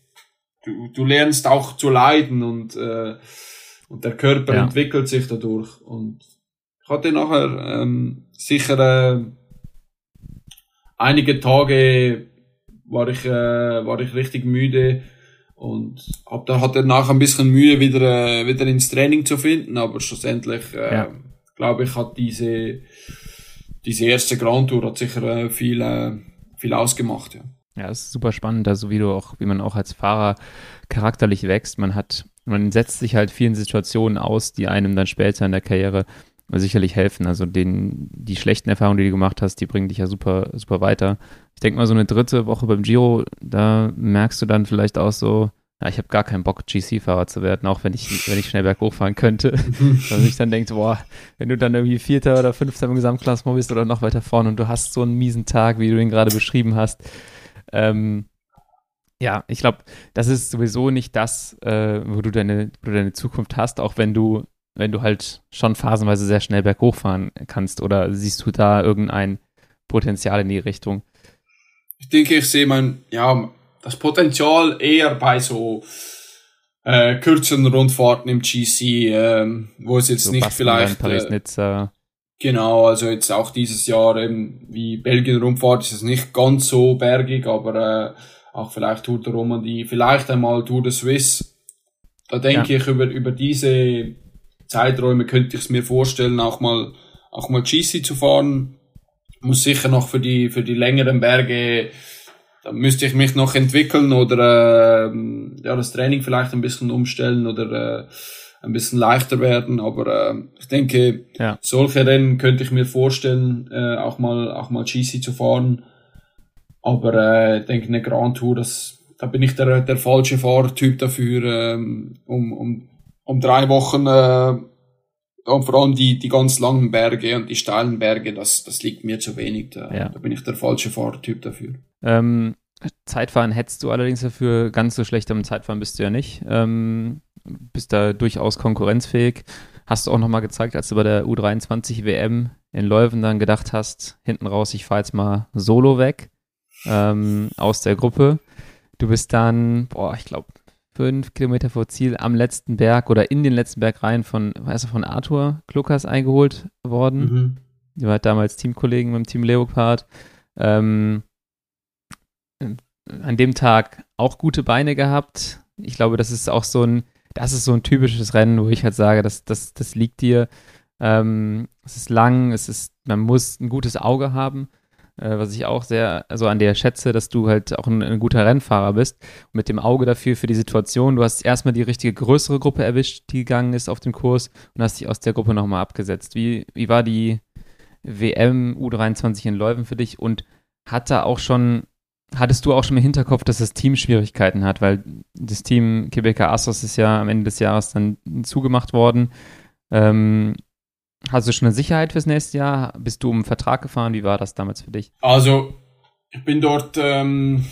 du, du lernst auch zu leiden und, äh, und der Körper ja. entwickelt sich dadurch. Und ich hatte nachher ähm, sicher äh, einige Tage war ich, äh, war ich richtig müde und hab da hatte nachher ein bisschen Mühe wieder äh, wieder ins Training zu finden, aber schlussendlich äh, ja. glaube ich hat diese diese erste Grand Tour hat sicher äh, viel, äh, viel ausgemacht. Ja. Ja, es ist super spannend, also wie du auch, wie man auch als Fahrer charakterlich wächst. Man hat, man setzt sich halt vielen Situationen aus, die einem dann später in der Karriere sicherlich helfen. Also den, die schlechten Erfahrungen, die du gemacht hast, die bringen dich ja super, super weiter. Ich denke mal, so eine dritte Woche beim Giro, da merkst du dann vielleicht auch so, ja, ich habe gar keinen Bock, GC-Fahrer zu werden, auch wenn ich, wenn ich schnell berghoch fahren könnte. Dass ich dann denke, boah, wenn du dann irgendwie Vierter oder Fünfter im Gesamtklassement bist oder noch weiter vorne und du hast so einen miesen Tag, wie du ihn gerade beschrieben hast. Ähm, ja, ich glaube, das ist sowieso nicht das, äh, wo, du deine, wo du deine Zukunft hast, auch wenn du, wenn du halt schon phasenweise sehr schnell berghoch fahren kannst. Oder siehst du da irgendein Potenzial in die Richtung? Ich denke, ich sehe mein, ja, das Potenzial eher bei so äh, kürzeren Rundfahrten im GC, ähm, wo es jetzt so nicht vielleicht Paris Nizza. Äh, genau, also jetzt auch dieses Jahr eben wie Belgien Rundfahrt ist es nicht ganz so bergig, aber äh, auch vielleicht Tour de Romandie, vielleicht einmal Tour de Suisse. Da denke ja. ich über über diese Zeiträume könnte ich es mir vorstellen, auch mal auch mal GC zu fahren. Muss sicher noch für die für die längeren Berge da müsste ich mich noch entwickeln oder äh, ja, das Training vielleicht ein bisschen umstellen oder äh, ein bisschen leichter werden. Aber äh, ich denke, ja. solche Rennen könnte ich mir vorstellen, äh, auch mal auch mal GC zu fahren. Aber äh, ich denke, eine Grand Tour, das, da bin ich der, der falsche Fahrtyp dafür, ähm, um, um, um drei Wochen äh, und vor allem die, die ganz langen Berge und die steilen Berge, das, das liegt mir zu wenig. Da, ja. da bin ich der falsche Fahrtyp dafür. Ähm, Zeitfahren hättest du allerdings dafür, ganz so schlecht am Zeitfahren bist du ja nicht. Ähm, bist da durchaus konkurrenzfähig. Hast du auch nochmal gezeigt, als du bei der U23 WM in Leuven dann gedacht hast, hinten raus, ich fahre jetzt mal solo weg ähm, aus der Gruppe. Du bist dann, boah, ich glaube, fünf Kilometer vor Ziel am letzten Berg oder in den letzten Berg rein von, weißt du, von Arthur Klukas eingeholt worden. Mhm. Die war damals Teamkollegen dem Team Leopard. Ähm, an dem Tag auch gute Beine gehabt. Ich glaube, das ist auch so ein, das ist so ein typisches Rennen, wo ich halt sage, das, das, das liegt dir. Ähm, es ist lang, es ist, man muss ein gutes Auge haben, was ich auch sehr, also an dir schätze, dass du halt auch ein, ein, guter Rennfahrer bist. Mit dem Auge dafür für die Situation. Du hast erstmal die richtige größere Gruppe erwischt, die gegangen ist auf dem Kurs und hast dich aus der Gruppe nochmal abgesetzt. Wie, wie war die WM U23 in Leuven für dich und hat auch schon Hattest du auch schon im Hinterkopf, dass das Team Schwierigkeiten hat, weil das Team Quebecer Astros ist ja am Ende des Jahres dann zugemacht worden. Ähm, hast du schon eine Sicherheit fürs nächste Jahr? Bist du um einen Vertrag gefahren? Wie war das damals für dich? Also, ich bin dort, ähm,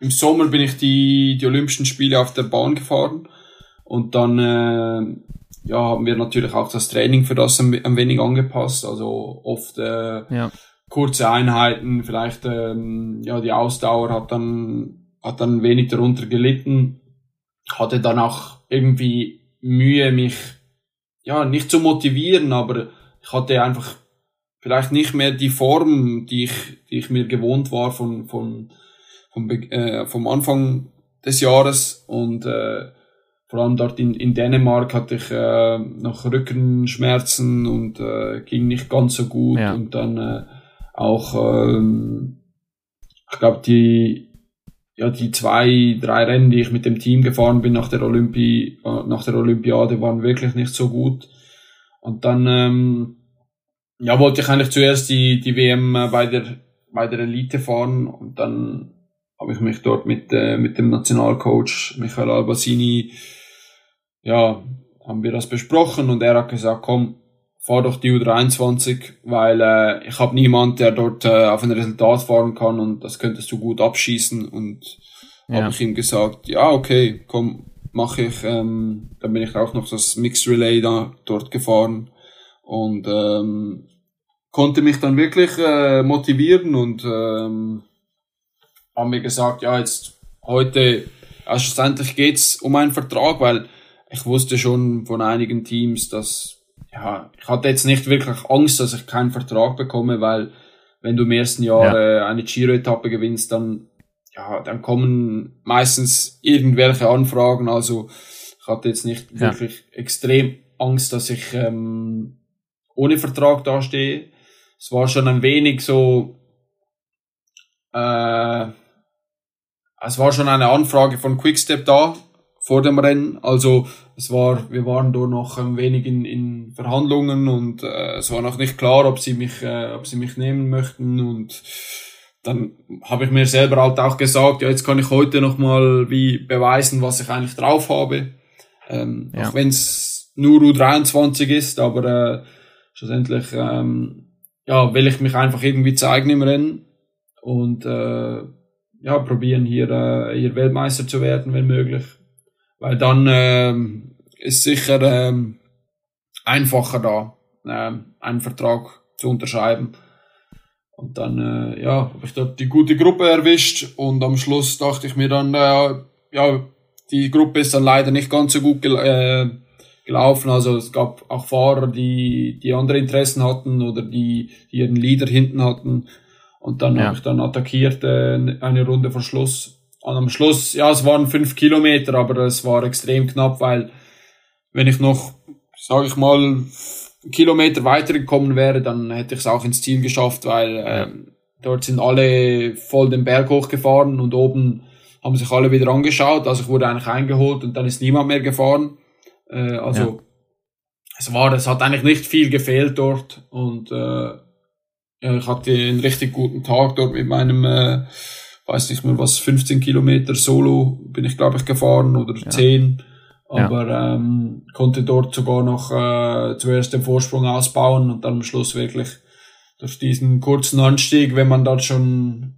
im Sommer bin ich die, die Olympischen Spiele auf der Bahn gefahren und dann äh, ja, haben wir natürlich auch das Training für das ein, ein wenig angepasst. Also oft äh, ja kurze Einheiten, vielleicht ähm, ja die Ausdauer hat dann hat dann wenig darunter gelitten, hatte dann auch irgendwie Mühe mich ja nicht zu motivieren, aber ich hatte einfach vielleicht nicht mehr die Form, die ich die ich mir gewohnt war von von vom, äh, vom Anfang des Jahres und äh, vor allem dort in, in Dänemark hatte ich äh, noch Rückenschmerzen und äh, ging nicht ganz so gut ja. und dann äh, auch, ähm, ich glaube, die, ja, die zwei, drei Rennen, die ich mit dem Team gefahren bin nach der, Olympi äh, nach der Olympiade, waren wirklich nicht so gut. Und dann, ähm, ja, wollte ich eigentlich zuerst die, die WM äh, bei der, bei der Elite fahren und dann habe ich mich dort mit, äh, mit dem Nationalcoach Michael Albasini, ja, haben wir das besprochen und er hat gesagt, komm, fahr doch die U23, weil äh, ich habe niemand, der dort äh, auf ein Resultat fahren kann und das könntest du gut abschießen und ja. habe ich ihm gesagt, ja okay, komm, mache ich. Ähm, dann bin ich auch noch das Mixed Relay da dort gefahren und ähm, konnte mich dann wirklich äh, motivieren und ähm, haben mir gesagt, ja jetzt heute, also schlussendlich geht's um einen Vertrag, weil ich wusste schon von einigen Teams, dass ja, ich hatte jetzt nicht wirklich Angst, dass ich keinen Vertrag bekomme, weil wenn du im ersten Jahr ja. äh, eine Giro-Etappe gewinnst, dann, ja, dann kommen meistens irgendwelche Anfragen. Also ich hatte jetzt nicht ja. wirklich extrem Angst, dass ich ähm, ohne Vertrag dastehe. Es war schon ein wenig so, äh, es war schon eine Anfrage von Quickstep da vor dem Rennen. Also es war, wir waren da noch ein wenig in, in Verhandlungen und äh, es war noch nicht klar, ob sie mich, äh, ob sie mich nehmen möchten und dann habe ich mir selber halt auch gesagt, ja, jetzt kann ich heute noch mal wie beweisen, was ich eigentlich drauf habe. Ähm, ja. Auch wenn es nur U23 ist, aber äh, schlussendlich ähm, ja, will ich mich einfach irgendwie zeigen im Rennen und äh, ja, probieren hier, äh, hier Weltmeister zu werden, wenn möglich. Weil dann ähm, ist sicher ähm, einfacher da, ähm, einen Vertrag zu unterschreiben. Und dann, äh, ja, habe ich dort die gute Gruppe erwischt und am Schluss dachte ich mir dann, äh, ja, die Gruppe ist dann leider nicht ganz so gut gel äh, gelaufen. Also es gab auch Fahrer, die, die andere Interessen hatten oder die, die ihren Leader hinten hatten. Und dann ja. habe ich dann attackiert äh, eine Runde vor Schluss. Und am Schluss, ja, es waren fünf Kilometer, aber es war extrem knapp, weil wenn ich noch, sage ich mal, Kilometer weitergekommen wäre, dann hätte ich es auch ins Ziel geschafft, weil äh, dort sind alle voll den Berg hochgefahren und oben haben sich alle wieder angeschaut. Also ich wurde eigentlich eingeholt und dann ist niemand mehr gefahren. Äh, also ja. es war, es hat eigentlich nicht viel gefehlt dort und äh, ja, ich hatte einen richtig guten Tag dort mit meinem, äh, weiß nicht mehr was, 15 Kilometer Solo bin ich glaube ich gefahren oder ja. 10 aber ja. ähm, konnte dort sogar noch äh, zuerst den Vorsprung ausbauen und dann am Schluss wirklich durch diesen kurzen Anstieg, wenn man dort schon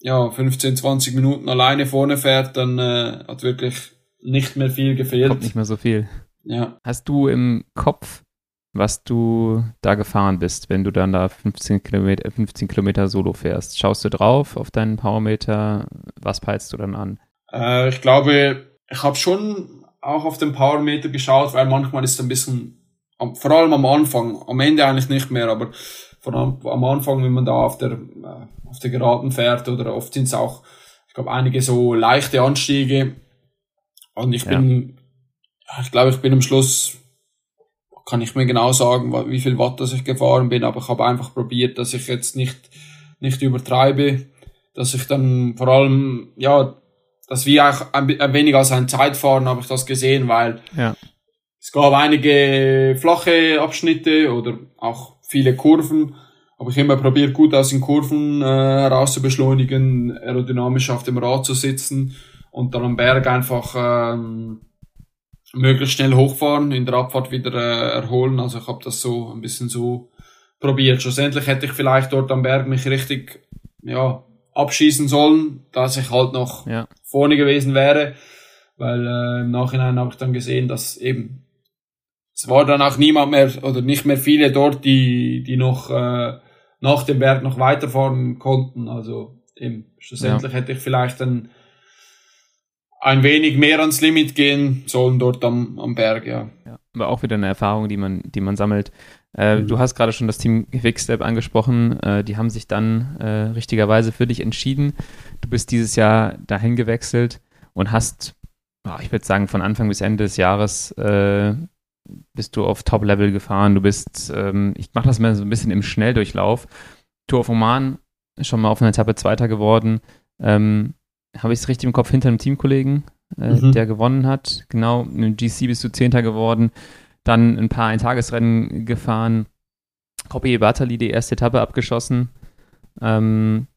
ja 15, 20 Minuten alleine vorne fährt, dann äh, hat wirklich nicht mehr viel gefehlt. Kommt nicht mehr so viel. Ja. Hast du im Kopf, was du da gefahren bist, wenn du dann da 15 Kilometer, 15 Kilometer Solo fährst? Schaust du drauf auf deinen Powermeter? Was peilst du dann an? Äh, ich glaube, ich habe schon auch auf den Powermeter geschaut, weil manchmal ist es ein bisschen, vor allem am Anfang, am Ende eigentlich nicht mehr, aber vor allem am Anfang, wenn man da auf der, äh, auf der Geraden fährt oder oft sind es auch, ich glaube, einige so leichte Anstiege. Und ich ja. bin, ich glaube, ich bin am Schluss, kann ich mir genau sagen, wie viel Watt das ich gefahren bin, aber ich habe einfach probiert, dass ich jetzt nicht, nicht übertreibe, dass ich dann vor allem, ja, das wie auch ein, ein wenig als ein Zeitfahren habe ich das gesehen, weil ja. es gab einige flache Abschnitte oder auch viele Kurven. Habe ich immer probiert, gut aus den Kurven äh, raus zu beschleunigen, aerodynamisch auf dem Rad zu sitzen und dann am Berg einfach ähm, möglichst schnell hochfahren, in der Abfahrt wieder äh, erholen. Also ich habe das so ein bisschen so probiert. Schlussendlich hätte ich vielleicht dort am Berg mich richtig ja, abschießen sollen, dass ich halt noch ja. vorne gewesen wäre, weil äh, im Nachhinein habe ich dann gesehen, dass eben es war dann auch niemand mehr oder nicht mehr viele dort, die die noch äh, nach dem Berg noch weiterfahren konnten. Also eben schlussendlich ja. hätte ich vielleicht dann ein wenig mehr ans Limit gehen sollen dort am, am Berg, ja. ja. Aber auch wieder eine Erfahrung, die man, die man sammelt. Äh, mhm. Du hast gerade schon das Team Quickstep angesprochen. Äh, die haben sich dann äh, richtigerweise für dich entschieden. Du bist dieses Jahr dahin gewechselt und hast, oh, ich würde sagen, von Anfang bis Ende des Jahres äh, bist du auf Top-Level gefahren. Du bist, ähm, ich mache das mal so ein bisschen im Schnelldurchlauf. Tour of Oman schon mal auf einer Etappe Zweiter geworden. Ähm, Habe ich es richtig im Kopf hinter einem Teamkollegen, äh, mhm. der gewonnen hat? Genau, im GC bist du Zehnter geworden dann ein paar Eintagesrennen gefahren. Copy Bartali die erste Etappe abgeschossen. Ähm,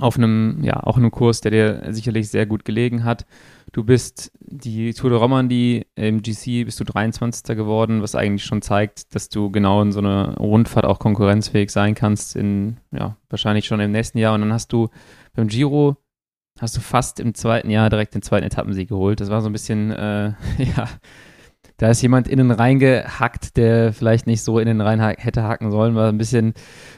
auf einem, ja, auch einem Kurs, der dir sicherlich sehr gut gelegen hat. Du bist die Tour de Romandie im GC bist du 23. geworden, was eigentlich schon zeigt, dass du genau in so einer Rundfahrt auch konkurrenzfähig sein kannst in, ja, wahrscheinlich schon im nächsten Jahr. Und dann hast du beim Giro hast du fast im zweiten Jahr direkt den zweiten Etappensieg geholt. Das war so ein bisschen, äh, ja, da ist jemand innen reingehackt, der vielleicht nicht so innen rein hätte hacken sollen, war ein bisschen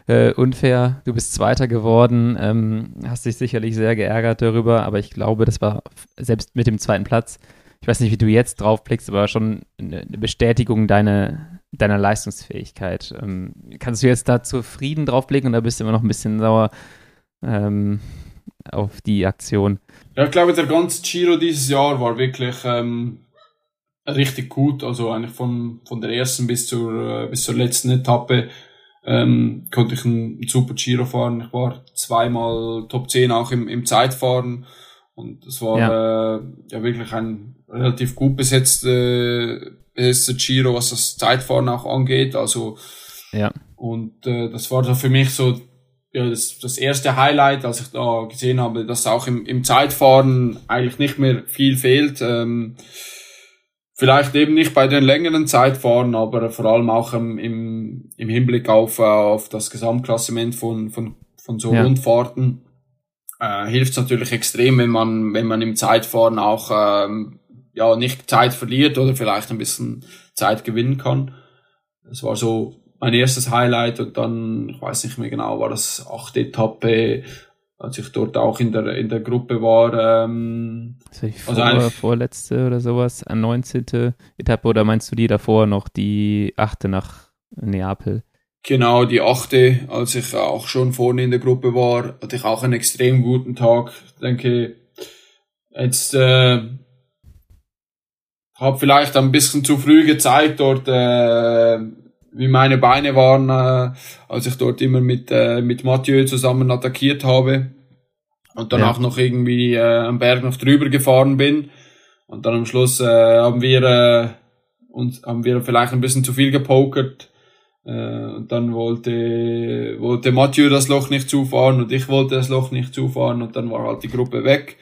äh, unfair. Du bist Zweiter geworden, ähm, hast dich sicherlich sehr geärgert darüber, aber ich glaube, das war selbst mit dem zweiten Platz, ich weiß nicht, wie du jetzt draufblickst, aber schon eine Bestätigung deiner, deiner Leistungsfähigkeit. Ähm, kannst du jetzt da zufrieden draufblicken oder bist du immer noch ein bisschen sauer ähm, auf die Aktion? Ja, ich glaube, der ganze Giro dieses Jahr war wirklich ähm, richtig gut. Also eigentlich von, von der ersten bis zur, äh, bis zur letzten Etappe ähm, konnte ich einen super Giro fahren. Ich war zweimal Top 10 auch im, im Zeitfahren Und das war ja, äh, ja wirklich ein relativ gut besetzter, äh, besetzter Giro, was das Zeitfahren auch angeht. Also ja. Und äh, das war so für mich so ja, das, das erste Highlight, als ich da gesehen habe, dass auch im, im Zeitfahren eigentlich nicht mehr viel fehlt. Ähm, vielleicht eben nicht bei den längeren Zeitfahren, aber vor allem auch im, im, im Hinblick auf, äh, auf das Gesamtklassement von, von, von so ja. Rundfahrten äh, hilft es natürlich extrem, wenn man, wenn man im Zeitfahren auch ähm, ja nicht Zeit verliert oder vielleicht ein bisschen Zeit gewinnen kann. Das war so mein erstes Highlight und dann, ich weiß nicht mehr genau, war das achte Etappe, als ich dort auch in der, in der Gruppe war. Ähm, also vor, also vorletzte oder sowas, an 19. Etappe oder meinst du die davor noch, die achte nach Neapel? Genau, die achte, als ich auch schon vorne in der Gruppe war, hatte ich auch einen extrem guten Tag. Ich denke, jetzt äh, habe vielleicht ein bisschen zu früh gezeigt dort, äh, wie meine Beine waren, äh, als ich dort immer mit, äh, mit Mathieu zusammen attackiert habe und dann ja. noch irgendwie äh, am Berg noch drüber gefahren bin. Und dann am Schluss äh, haben wir äh, uns haben wir vielleicht ein bisschen zu viel gepokert. Äh, und dann wollte, wollte Mathieu das Loch nicht zufahren und ich wollte das Loch nicht zufahren und dann war halt die Gruppe weg.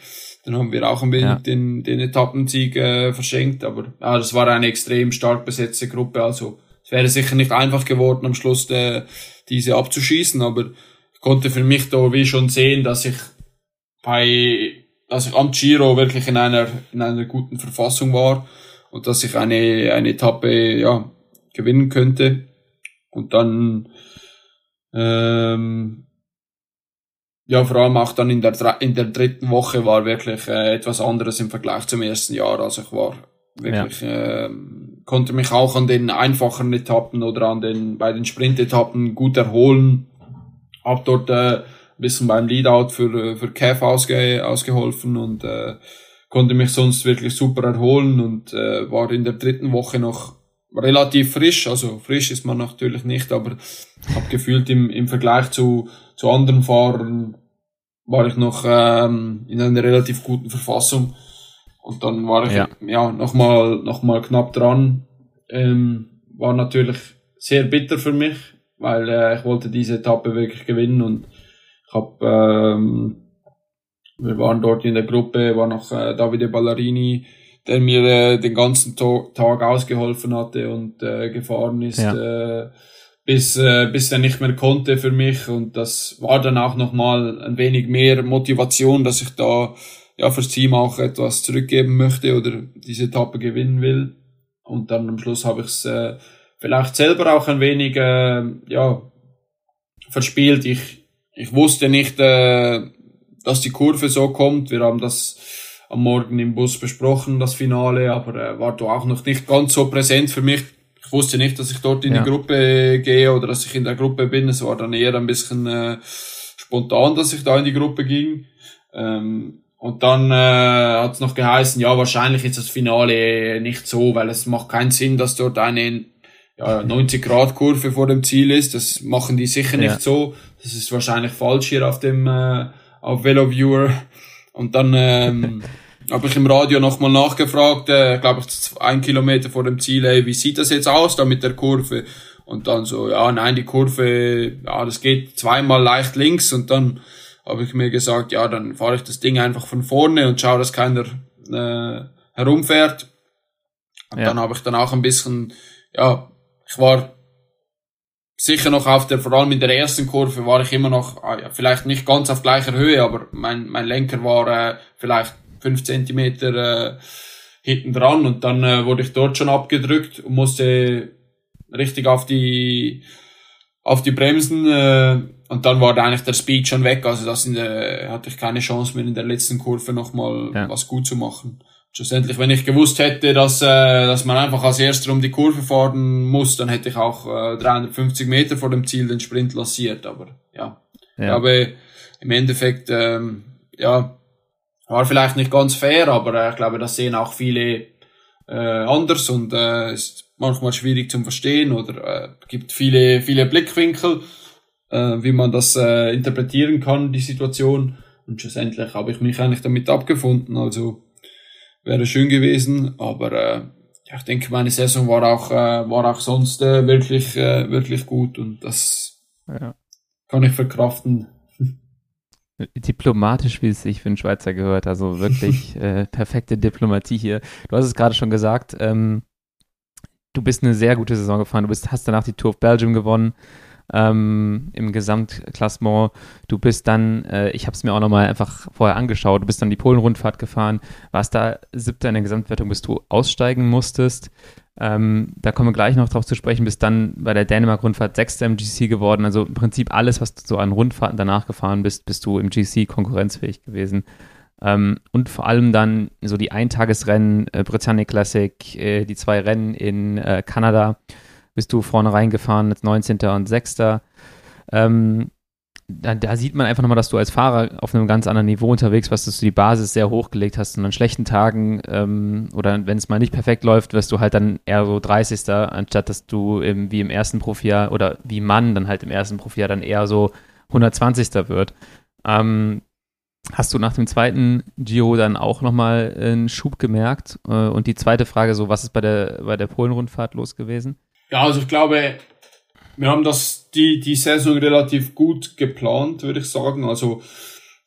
Dann haben wir auch ein bisschen ja. den, den Etappensieg äh, verschenkt, aber ja, das war eine extrem stark besetzte Gruppe, also es wäre sicher nicht einfach geworden, am Schluss äh, diese abzuschießen, aber ich konnte für mich da wie schon sehen, dass ich bei, dass ich am Giro wirklich in einer, in einer guten Verfassung war und dass ich eine, eine Etappe, ja, gewinnen könnte. Und dann, ähm, ja, vor allem auch dann in der, in der dritten Woche war wirklich äh, etwas anderes im Vergleich zum ersten Jahr. Also ich war wirklich, ja. ähm, konnte mich auch an den einfachen Etappen oder an den, bei den Sprint-Etappen gut erholen. Hab dort äh, ein bisschen beim Leadout für, für Kev ausge, ausgeholfen und äh, konnte mich sonst wirklich super erholen und äh, war in der dritten Woche noch relativ frisch. Also frisch ist man natürlich nicht, aber habe gefühlt im, im Vergleich zu, zu anderen Fahrern war ich noch ähm, in einer relativ guten Verfassung und dann war ich ja, ja nochmal noch mal knapp dran. Ähm, war natürlich sehr bitter für mich, weil äh, ich wollte diese Etappe wirklich gewinnen und ich habe ähm, wir waren dort in der Gruppe, war noch äh, Davide Ballarini, der mir äh, den ganzen Tag ausgeholfen hatte und äh, gefahren ist, ja. äh, bis, äh, bis er nicht mehr konnte für mich. Und das war dann auch nochmal ein wenig mehr Motivation, dass ich da ja fürs Team auch etwas zurückgeben möchte oder diese Etappe gewinnen will. Und dann am Schluss habe ich es äh, vielleicht selber auch ein wenig äh, ja verspielt. Ich ich wusste nicht, äh, dass die Kurve so kommt. Wir haben das am Morgen im Bus besprochen, das Finale, aber äh, war da auch noch nicht ganz so präsent für mich. Ich wusste nicht, dass ich dort in ja. die Gruppe gehe oder dass ich in der Gruppe bin. Es war dann eher ein bisschen äh, spontan, dass ich da in die Gruppe ging. Ähm, und dann äh, hat es noch geheißen, ja, wahrscheinlich ist das Finale nicht so, weil es macht keinen Sinn, dass dort eine ja, 90-Grad-Kurve vor dem Ziel ist. Das machen die sicher nicht ja. so. Das ist wahrscheinlich falsch hier auf dem äh, auf VeloViewer. Und dann ähm, habe ich im Radio nochmal nachgefragt, äh, glaube ich, ein Kilometer vor dem Ziel, ey, wie sieht das jetzt aus da mit der Kurve? Und dann so, ja, nein, die Kurve, ja, das geht zweimal leicht links und dann habe ich mir gesagt, ja, dann fahre ich das Ding einfach von vorne und schaue, dass keiner äh, herumfährt. Und ja. dann habe ich dann auch ein bisschen, ja, ich war sicher noch auf der, vor allem in der ersten Kurve war ich immer noch, ah, ja, vielleicht nicht ganz auf gleicher Höhe, aber mein, mein Lenker war äh, vielleicht fünf Zentimeter äh, hinten dran und dann äh, wurde ich dort schon abgedrückt und musste richtig auf die auf die Bremsen äh, und dann war da eigentlich der Speed schon weg. Also das in der, hatte ich keine Chance mehr in der letzten Kurve nochmal ja. was gut zu machen. Schlussendlich, wenn ich gewusst hätte, dass, äh, dass man einfach als erster um die Kurve fahren muss, dann hätte ich auch äh, 350 Meter vor dem Ziel den Sprint lassiert. Aber ja, ja. glaube, im Endeffekt, ähm, ja, war vielleicht nicht ganz fair, aber äh, ich glaube, das sehen auch viele äh, anders und äh, ist manchmal schwierig zum Verstehen oder äh, gibt viele, viele Blickwinkel, äh, wie man das äh, interpretieren kann, die Situation. Und schlussendlich habe ich mich eigentlich damit abgefunden. Also wäre schön gewesen, aber äh, ja, ich denke, meine Saison war auch äh, war auch sonst äh, wirklich äh, wirklich gut und das ja. kann ich verkraften. Diplomatisch, wie es sich für einen Schweizer gehört, also wirklich äh, perfekte Diplomatie hier. Du hast es gerade schon gesagt, ähm, du bist eine sehr gute Saison gefahren. Du bist, hast danach die Tour of Belgium gewonnen ähm, im Gesamtklassement. Du bist dann, äh, ich habe es mir auch nochmal einfach vorher angeschaut, du bist dann die Polen-Rundfahrt gefahren, warst da siebter in der Gesamtwertung, bis du aussteigen musstest. Ähm, da kommen wir gleich noch drauf zu sprechen, bist dann bei der Dänemark-Rundfahrt sechster im GC geworden. Also im Prinzip alles, was du so an Rundfahrten danach gefahren bist, bist du im GC konkurrenzfähig gewesen. Ähm, und vor allem dann so die Eintagesrennen, äh, Britannic Classic, äh, die zwei Rennen in äh, Kanada bist du vorne reingefahren als 19. und 6. Ähm, da, da, sieht man einfach nochmal, dass du als Fahrer auf einem ganz anderen Niveau unterwegs warst, dass du die Basis sehr hochgelegt hast und an schlechten Tagen ähm, oder wenn es mal nicht perfekt läuft, wirst du halt dann eher so 30. anstatt dass du im, wie im ersten Profijahr oder wie Mann dann halt im ersten Profijahr dann eher so 120. wird. Ähm, hast du nach dem zweiten Giro dann auch nochmal einen Schub gemerkt? Äh, und die zweite Frage so, was ist bei der, bei der Polen-Rundfahrt los gewesen? Ja, also ich glaube, wir haben das die die Saison relativ gut geplant, würde ich sagen. Also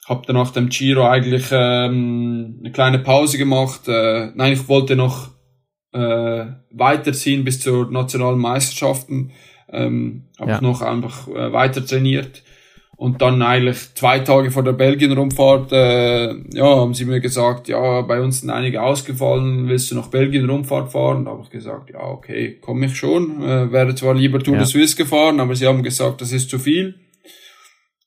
habe dann nach dem Giro eigentlich ähm, eine kleine Pause gemacht. Äh, nein, ich wollte noch äh, weiterziehen bis zur nationalen Meisterschaften. Ähm, habe ja. ich noch einfach äh, weiter trainiert. Und dann eigentlich zwei Tage vor der Belgien-Rundfahrt, äh, ja, haben sie mir gesagt, ja, bei uns sind einige ausgefallen, willst du noch Belgien-Rundfahrt fahren? Da habe ich gesagt, ja, okay, komme ich schon. Äh, wäre zwar lieber Tour ja. de Suisse gefahren, aber sie haben gesagt, das ist zu viel.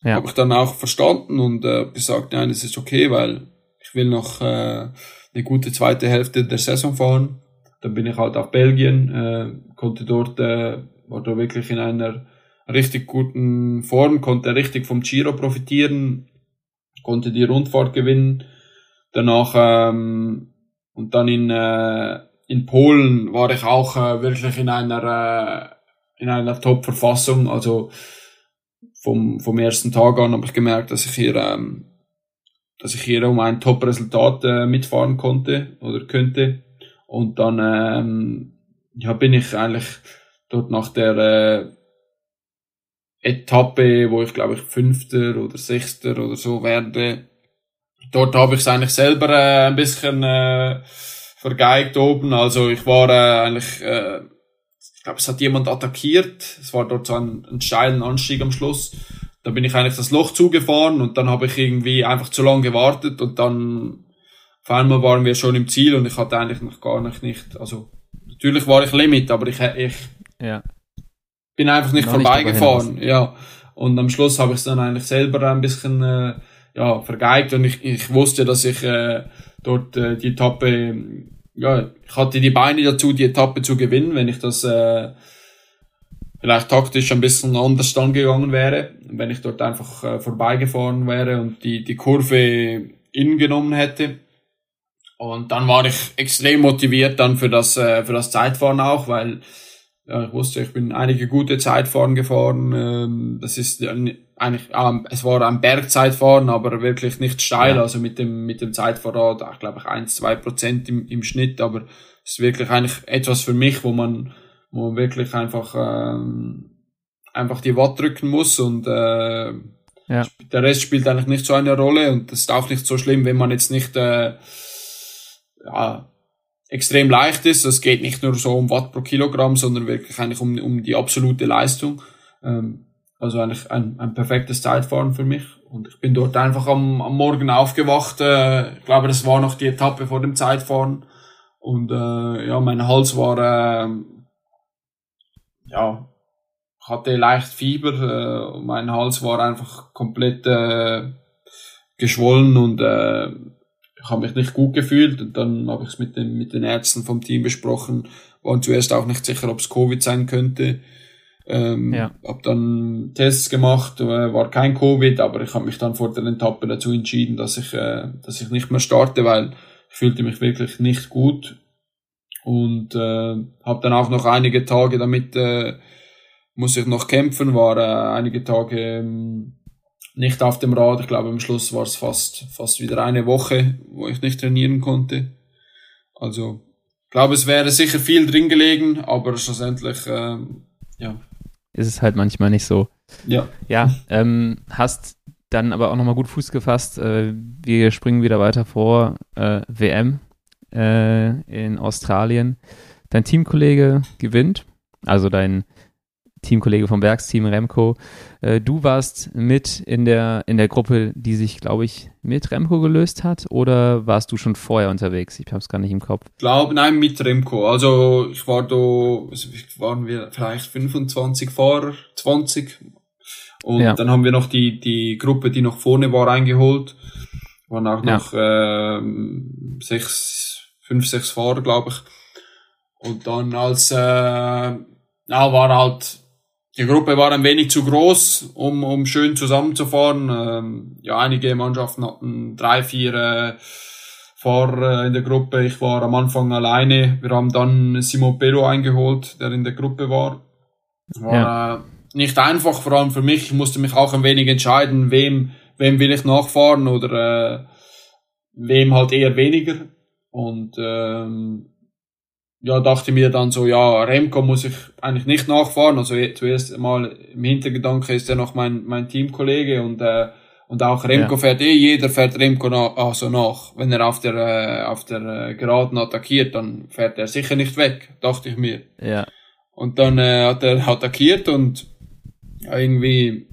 Ja. Habe ich dann auch verstanden und äh, gesagt, nein, das ist okay, weil ich will noch äh, eine gute zweite Hälfte der Saison fahren. Dann bin ich halt auf Belgien, äh, konnte dort, äh, war da wirklich in einer richtig guten Form, konnte richtig vom Giro profitieren, konnte die Rundfahrt gewinnen. Danach ähm, und dann in äh, in Polen war ich auch äh, wirklich in einer äh, in einer Top-Verfassung. Also vom vom ersten Tag an habe ich gemerkt, dass ich hier ähm, dass ich hier um ein Top-Resultat äh, mitfahren konnte oder könnte. Und dann ähm, ja, bin ich eigentlich dort nach der äh, Etappe, wo ich glaube ich Fünfter oder Sechster oder so werde. Dort habe ich es eigentlich selber äh, ein bisschen äh, vergeigt oben. Also ich war äh, eigentlich, äh, ich glaube es hat jemand attackiert. Es war dort so ein, ein steilen Anstieg am Schluss. Da bin ich eigentlich das Loch zugefahren und dann habe ich irgendwie einfach zu lange gewartet und dann auf einmal waren wir schon im Ziel und ich hatte eigentlich noch gar nicht, nicht also natürlich war ich Limit, aber ich, ich ja bin einfach nicht vorbeigefahren. Nicht ja. Und am Schluss habe ich es dann eigentlich selber ein bisschen äh, ja, vergeigt und ich, ich wusste, dass ich äh, dort äh, die Etappe, ja, ich hatte die Beine dazu, die Etappe zu gewinnen, wenn ich das äh, vielleicht taktisch ein bisschen anders dann gegangen wäre, wenn ich dort einfach äh, vorbeigefahren wäre und die, die Kurve innen genommen hätte. Und dann war ich extrem motiviert dann für das, äh, für das Zeitfahren auch, weil ja, ich wusste, ich bin einige gute Zeitfahren gefahren. Ähm, das ist eigentlich, ähm, es war ein Bergzeitfahren, aber wirklich nicht steil. Ja. Also mit dem, mit dem Zeitfahrrad, ich glaube ich, eins, zwei Prozent im, im Schnitt, aber es ist wirklich eigentlich etwas für mich, wo man, wo man wirklich einfach, ähm, einfach die Watt drücken muss und, äh, ja. der Rest spielt eigentlich nicht so eine Rolle und das ist auch nicht so schlimm, wenn man jetzt nicht, äh, ja, extrem leicht ist. Es geht nicht nur so um Watt pro Kilogramm, sondern wirklich eigentlich um, um die absolute Leistung. Ähm, also eigentlich ein, ein perfektes Zeitfahren für mich. Und ich bin dort einfach am, am Morgen aufgewacht. Äh, ich glaube, das war noch die Etappe vor dem Zeitfahren. Und äh, ja, mein Hals war äh, ja hatte leicht Fieber. Äh, mein Hals war einfach komplett äh, geschwollen und äh, ich habe mich nicht gut gefühlt und dann habe ich es mit den, mit den Ärzten vom Team besprochen, waren zuerst auch nicht sicher, ob es Covid sein könnte. Ähm, ja. Habe dann Tests gemacht, äh, war kein Covid, aber ich habe mich dann vor der Etappe dazu entschieden, dass ich, äh, dass ich nicht mehr starte, weil ich fühlte mich wirklich nicht gut und äh, habe dann auch noch einige Tage damit äh, muss ich noch kämpfen, war äh, einige Tage ähm, nicht auf dem Rad. Ich glaube, am Schluss war es fast, fast wieder eine Woche, wo ich nicht trainieren konnte. Also, ich glaube, es wäre sicher viel drin gelegen, aber schlussendlich, ähm, ja. Ist es halt manchmal nicht so. Ja. Ja, ähm, hast dann aber auch nochmal gut Fuß gefasst. Äh, wir springen wieder weiter vor. Äh, WM äh, in Australien. Dein Teamkollege gewinnt, also dein Teamkollege vom Werksteam Remco. Äh, du warst mit in der, in der Gruppe, die sich, glaube ich, mit Remco gelöst hat oder warst du schon vorher unterwegs? Ich habe es gar nicht im Kopf. Ich glaube, nein, mit Remco. Also ich war da, also waren wir vielleicht 25 Fahrer, 20. Und ja. dann haben wir noch die, die Gruppe, die noch vorne war, eingeholt. Waren auch ja. noch äh, sechs, fünf, sechs Fahrer, glaube ich. Und dann als, äh, ja, war halt die Gruppe war ein wenig zu groß, um, um schön zusammenzufahren. Ähm, ja, einige Mannschaften hatten drei, vier äh, Fahrer in der Gruppe. Ich war am Anfang alleine. Wir haben dann Simon Pello eingeholt, der in der Gruppe war. War ja. äh, nicht einfach, vor allem für mich. Ich musste mich auch ein wenig entscheiden, wem, wem will ich nachfahren oder äh, wem halt eher weniger. Und ähm, ja, dachte mir dann so, ja, Remco muss ich eigentlich nicht nachfahren. Also zuerst mal im Hintergedanke ist er noch mein, mein Teamkollege und, äh, und auch Remco ja. fährt eh, jeder fährt Remco nach, also nach. Wenn er auf der, äh, auf der äh, Geraden attackiert, dann fährt er sicher nicht weg, dachte ich mir. Ja. Und dann äh, hat er attackiert und ja, irgendwie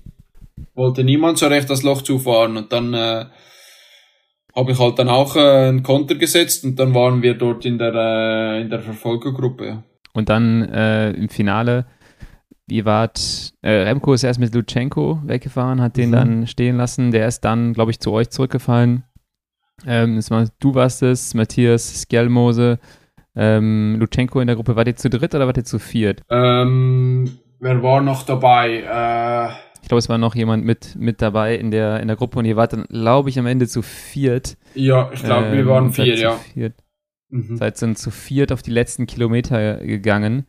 wollte niemand so recht das Loch zufahren und dann äh, habe ich halt dann auch äh, einen Konter gesetzt und dann waren wir dort in der, äh, in der Verfolgergruppe. Und dann äh, im Finale, wie wart, äh, Remco ist erst mit Lutschenko weggefahren, hat den mhm. dann stehen lassen, der ist dann, glaube ich, zu euch zurückgefallen. Ähm, war, du warst es, Matthias Skjelmose, ähm, Lutschenko in der Gruppe. Wart ihr zu dritt oder wart ihr zu viert? Ähm, wer war noch dabei? Äh, ich glaube, es war noch jemand mit, mit dabei in der, in der Gruppe und ihr wart dann, glaube ich, am Ende zu viert. Ja, ich glaube, ähm, wir waren vier, ja. Viert. Mhm. Seid dann zu viert auf die letzten Kilometer gegangen.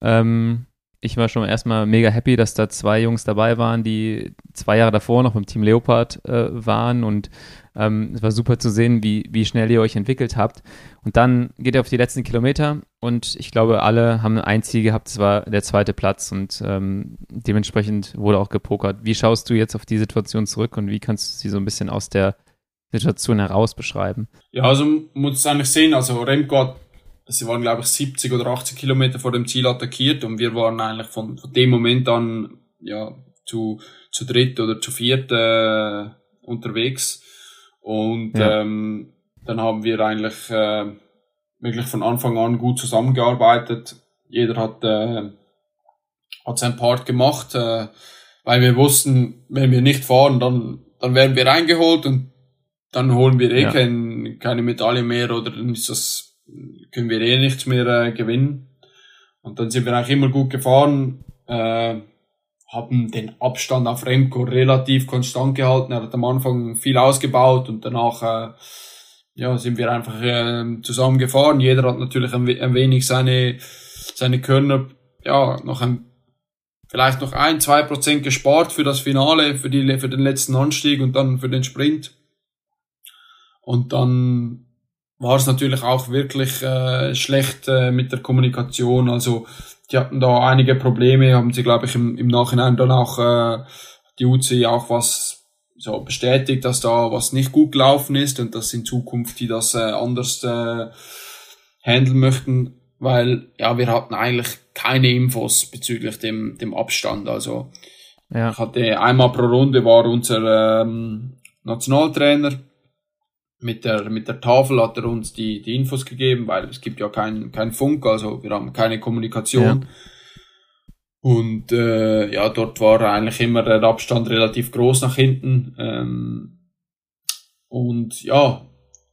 Ähm, ich war schon erstmal mega happy, dass da zwei Jungs dabei waren, die zwei Jahre davor noch beim Team Leopard äh, waren und ähm, es war super zu sehen, wie, wie schnell ihr euch entwickelt habt. Und dann geht ihr auf die letzten Kilometer und ich glaube, alle haben ein Ziel gehabt, es war der zweite Platz und ähm, dementsprechend wurde auch gepokert. Wie schaust du jetzt auf die Situation zurück und wie kannst du sie so ein bisschen aus der Situation heraus beschreiben? Ja, also muss eigentlich sehen, also Remco hat, sie waren glaube ich 70 oder 80 Kilometer vor dem Ziel attackiert und wir waren eigentlich von, von dem Moment an ja zu, zu dritt oder zu viert äh, unterwegs und ja. ähm, dann haben wir eigentlich äh, wirklich von Anfang an gut zusammengearbeitet. Jeder hat, äh, hat seinen Part gemacht, äh, weil wir wussten, wenn wir nicht fahren, dann, dann werden wir eingeholt und dann holen wir eh ja. kein, keine Medaille mehr oder dann ist das, können wir eh nichts mehr äh, gewinnen. Und dann sind wir eigentlich immer gut gefahren, äh, haben den Abstand auf Remco relativ konstant gehalten. Er hat am Anfang viel ausgebaut und danach äh, ja, sind wir einfach äh, zusammen. Jeder hat natürlich ein, ein wenig seine, seine Körner, ja, noch ein, vielleicht noch ein, zwei Prozent gespart für das Finale, für, die, für den letzten Anstieg und dann für den Sprint. Und dann war es natürlich auch wirklich äh, schlecht äh, mit der Kommunikation. Also die hatten da einige Probleme, haben sie, glaube ich, im, im Nachhinein dann auch äh, die UC auch was so bestätigt, dass da was nicht gut gelaufen ist und dass in Zukunft die das äh, anders äh, handeln möchten, weil ja, wir hatten eigentlich keine Infos bezüglich dem, dem Abstand. Also ja. ich hatte einmal pro Runde war unser ähm, Nationaltrainer mit der, mit der Tafel hat er uns die, die Infos gegeben, weil es gibt ja kein, kein Funk, also wir haben keine Kommunikation. Ja. Und äh, ja, dort war eigentlich immer der Abstand relativ groß nach hinten. Ähm, und ja,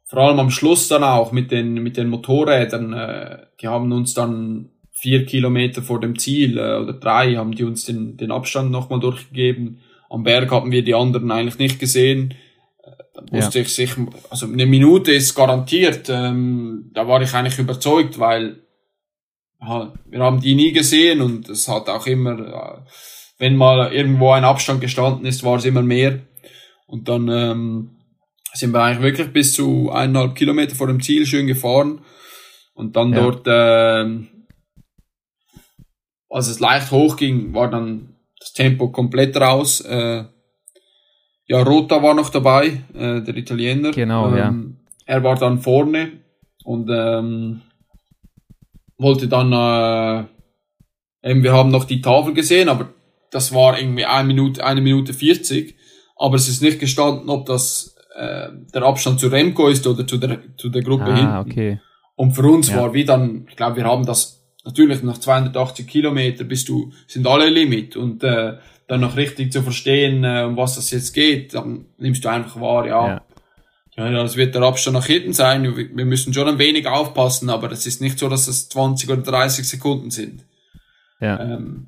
vor allem am Schluss dann auch mit den, mit den Motorrädern, äh, die haben uns dann vier Kilometer vor dem Ziel äh, oder drei haben die uns den, den Abstand nochmal durchgegeben. Am Berg haben wir die anderen eigentlich nicht gesehen. Äh, dann wusste ja. ich sich, also eine Minute ist garantiert. Ähm, da war ich eigentlich überzeugt, weil wir haben die nie gesehen und es hat auch immer, wenn mal irgendwo ein Abstand gestanden ist, war es immer mehr. Und dann ähm, sind wir eigentlich wirklich bis zu eineinhalb Kilometer vor dem Ziel schön gefahren. Und dann ja. dort, äh, als es leicht hochging, war dann das Tempo komplett raus. Äh, ja, Rota war noch dabei, äh, der Italiener. Genau, ähm, ja. Er war dann vorne und ähm, wollte dann, äh, eben, wir haben noch die Tafel gesehen, aber das war irgendwie eine Minute, eine Minute 40. Aber es ist nicht gestanden, ob das äh, der Abstand zu Remco ist oder zu der, zu der Gruppe ah, hinten. Okay. Und für uns ja. war wie dann, ich glaube, wir haben das natürlich nach 280 Kilometer bist du, sind alle Limit und äh, dann noch richtig zu verstehen, äh, um was das jetzt geht, dann nimmst du einfach wahr, ja. ja. Ja, das wird der Abstand nach hinten sein. Wir müssen schon ein wenig aufpassen, aber es ist nicht so, dass es 20 oder 30 Sekunden sind. Ja. Ähm,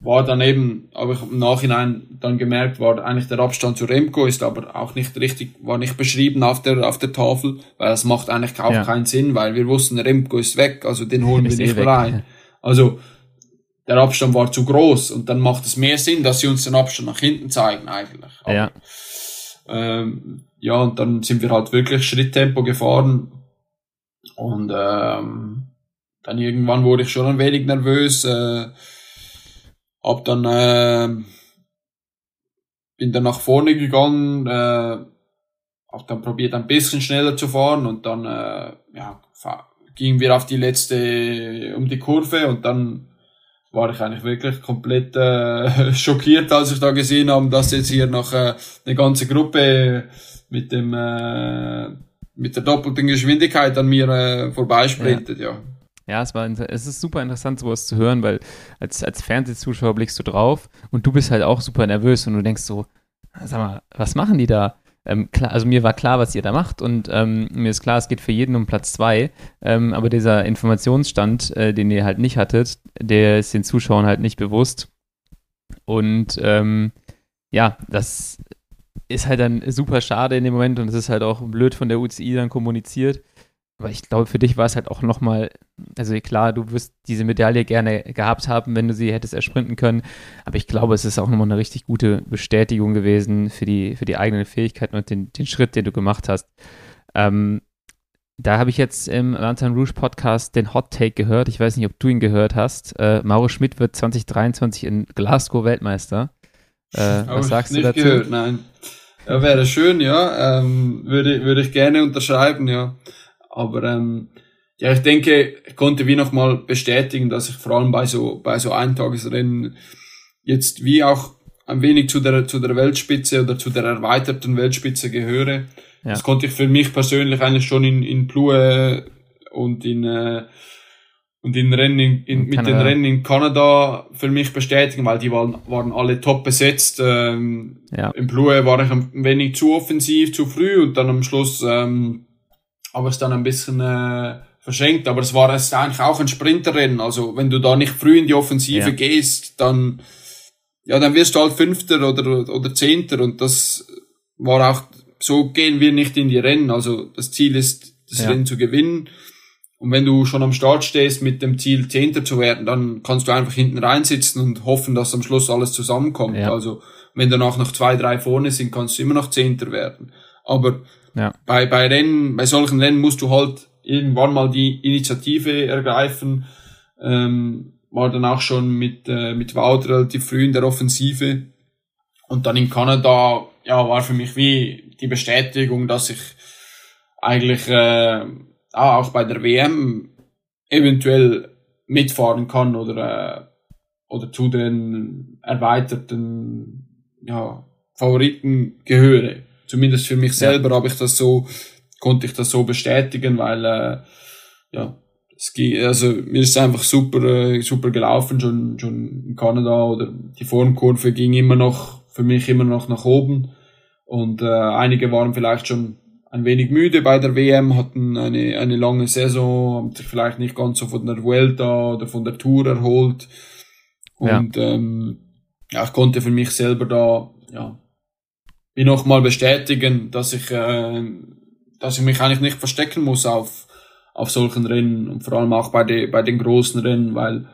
war dann eben, aber ich im Nachhinein dann gemerkt, war eigentlich der Abstand zu Remco ist aber auch nicht richtig, war nicht beschrieben auf der, auf der Tafel, weil das macht eigentlich auch ja. keinen Sinn, weil wir wussten, Remco ist weg, also den holen wir nicht eh rein. Also, der Abstand war zu groß und dann macht es mehr Sinn, dass sie uns den Abstand nach hinten zeigen eigentlich. Aber, ja. Ähm, ja, und dann sind wir halt wirklich Schritttempo gefahren und ähm, dann irgendwann wurde ich schon ein wenig nervös, äh, hab dann, äh, bin dann nach vorne gegangen, äh, hab dann probiert ein bisschen schneller zu fahren und dann, äh, ja, gingen wir auf die letzte, um die Kurve und dann war ich eigentlich wirklich komplett äh, schockiert, als ich da gesehen habe, dass jetzt hier noch äh, eine ganze Gruppe mit dem äh, mit der doppelten Geschwindigkeit an mir äh, vorbeisprintet, ja. ja. Ja, es, war, es ist super interessant, sowas zu hören, weil als, als Fernsehzuschauer blickst du drauf und du bist halt auch super nervös und du denkst so, sag mal, was machen die da? Ähm, klar, also mir war klar, was ihr da macht und ähm, mir ist klar, es geht für jeden um Platz zwei, ähm, aber dieser Informationsstand, äh, den ihr halt nicht hattet, der ist den Zuschauern halt nicht bewusst. Und ähm, ja, das ist halt dann super schade in dem Moment und es ist halt auch blöd von der UCI dann kommuniziert. Aber ich glaube, für dich war es halt auch nochmal, also klar, du wirst diese Medaille gerne gehabt haben, wenn du sie hättest ersprinten können. Aber ich glaube, es ist auch nochmal eine richtig gute Bestätigung gewesen für die, für die eigenen Fähigkeiten und den, den Schritt, den du gemacht hast. Ähm, da habe ich jetzt im Lantern Rouge Podcast den Hot Take gehört. Ich weiß nicht, ob du ihn gehört hast. Äh, Mauro Schmidt wird 2023 in Glasgow Weltmeister. Äh, was sagst du dazu? Gehört, nein. Ja, wäre schön, ja. Ähm, würde, würde ich gerne unterschreiben, ja. Aber ähm, ja, ich denke, ich konnte wie nochmal bestätigen, dass ich vor allem bei so, bei so Eintagesrennen jetzt wie auch ein wenig zu der, zu der Weltspitze oder zu der erweiterten Weltspitze gehöre. Ja. Das konnte ich für mich persönlich eigentlich schon in, in Plue und in, äh, und in Rennen in, in, mit den Rennen in Kanada für mich bestätigen, weil die waren, waren alle top besetzt. Ähm, ja. Im Plue war ich ein wenig zu offensiv, zu früh und dann am Schluss ähm, aber es dann ein bisschen äh, verschenkt. Aber es war es eigentlich auch ein Sprinterrennen. Also wenn du da nicht früh in die Offensive ja. gehst, dann ja, dann wirst du halt Fünfter oder oder Zehnter und das war auch so gehen wir nicht in die Rennen. Also das Ziel ist, das ja. Rennen zu gewinnen. Und wenn du schon am Start stehst mit dem Ziel, Zehnter zu werden, dann kannst du einfach hinten reinsitzen und hoffen, dass am Schluss alles zusammenkommt. Ja. Also wenn danach noch zwei, drei vorne sind, kannst du immer noch Zehnter werden. Aber ja. Bei, bei Rennen, bei solchen Rennen musst du halt irgendwann mal die Initiative ergreifen. Ähm, war dann auch schon mit, äh, mit Wout relativ früh in der Offensive. Und dann in Kanada, ja, war für mich wie die Bestätigung, dass ich eigentlich äh, auch bei der WM eventuell mitfahren kann oder, äh, oder zu den erweiterten ja, Favoriten gehöre zumindest für mich selber ja. habe ich das so, konnte ich das so bestätigen, weil äh, ja, es geht, also mir ist einfach super, äh, super gelaufen, schon, schon in Kanada oder die Formkurve ging immer noch, für mich immer noch nach oben und äh, einige waren vielleicht schon ein wenig müde bei der WM, hatten eine, eine lange Saison, haben sich vielleicht nicht ganz so von der Vuelta oder von der Tour erholt und ja. ähm, ja, ich konnte für mich selber da ja, wie nochmal bestätigen, dass ich, äh, dass ich mich eigentlich nicht verstecken muss auf, auf solchen Rennen und vor allem auch bei, de, bei den großen Rennen, weil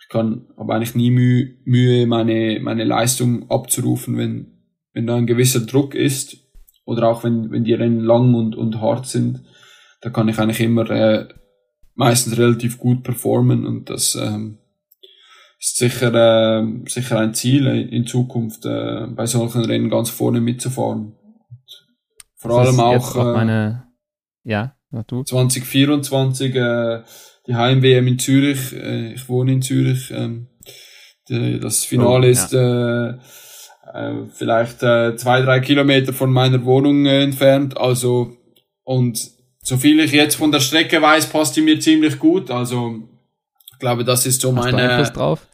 ich kann, habe eigentlich nie Mühe, Mühe meine, meine Leistung abzurufen, wenn, wenn da ein gewisser Druck ist oder auch wenn, wenn die Rennen lang und, und hart sind, da kann ich eigentlich immer äh, meistens relativ gut performen und das ähm, ist sicher, äh, sicher ein Ziel in Zukunft, äh, bei solchen Rennen ganz vorne mitzufahren. Vor allem auch, auch meine, ja, du. 2024 äh, die Heim-WM in Zürich. Äh, ich wohne in Zürich. Ähm, die, das Finale oh, ist äh, äh, vielleicht äh, zwei, drei Kilometer von meiner Wohnung äh, entfernt. Also und so viel ich jetzt von der Strecke weiß, passt die mir ziemlich gut. Also ich glaube, das ist so Hast meine. Du Einfluss drauf?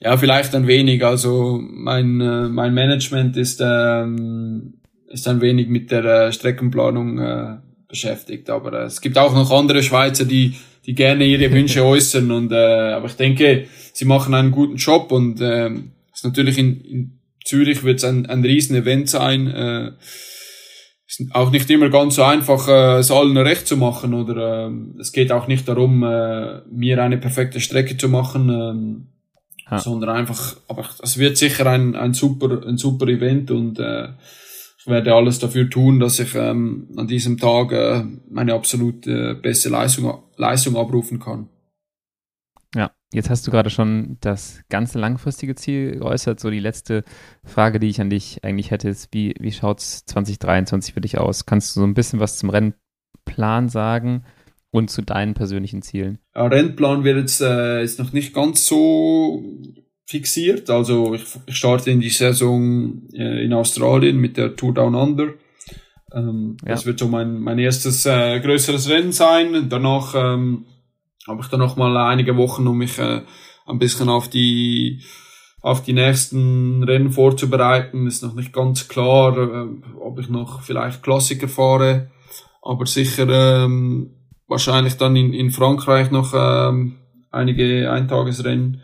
Ja, vielleicht ein wenig. Also mein äh, mein Management ist ähm, ist ein wenig mit der äh, Streckenplanung äh, beschäftigt. Aber äh, es gibt auch noch andere Schweizer, die, die gerne ihre Wünsche äußern. Und, äh, aber ich denke, sie machen einen guten Job und äh, ist natürlich in, in Zürich wird es ein, ein riesen Event sein. Äh, ist auch nicht immer ganz so einfach, äh, es allen recht zu machen. Oder äh, es geht auch nicht darum, äh, mir eine perfekte Strecke zu machen. Äh, ja. sondern einfach, aber es wird sicher ein, ein super, ein super Event und äh, werde alles dafür tun, dass ich ähm, an diesem Tag äh, meine absolute beste Leistung, Leistung abrufen kann. Ja, jetzt hast du gerade schon das ganze langfristige Ziel geäußert. So die letzte Frage, die ich an dich eigentlich hätte, ist, wie, wie schaut es 2023 für dich aus? Kannst du so ein bisschen was zum Rennplan sagen und zu deinen persönlichen Zielen? Rennplan wird jetzt äh, ist noch nicht ganz so fixiert. Also ich, ich starte in die Saison äh, in Australien mit der Tour Down Under. Ähm, ja. Das wird so mein, mein erstes äh, größeres Rennen sein. Danach ähm, habe ich dann noch mal einige Wochen, um mich äh, ein bisschen auf die auf die nächsten Rennen vorzubereiten. Ist noch nicht ganz klar, äh, ob ich noch vielleicht Klassiker fahre, aber sicher ähm, wahrscheinlich dann in, in Frankreich noch ähm, einige Eintagesrennen.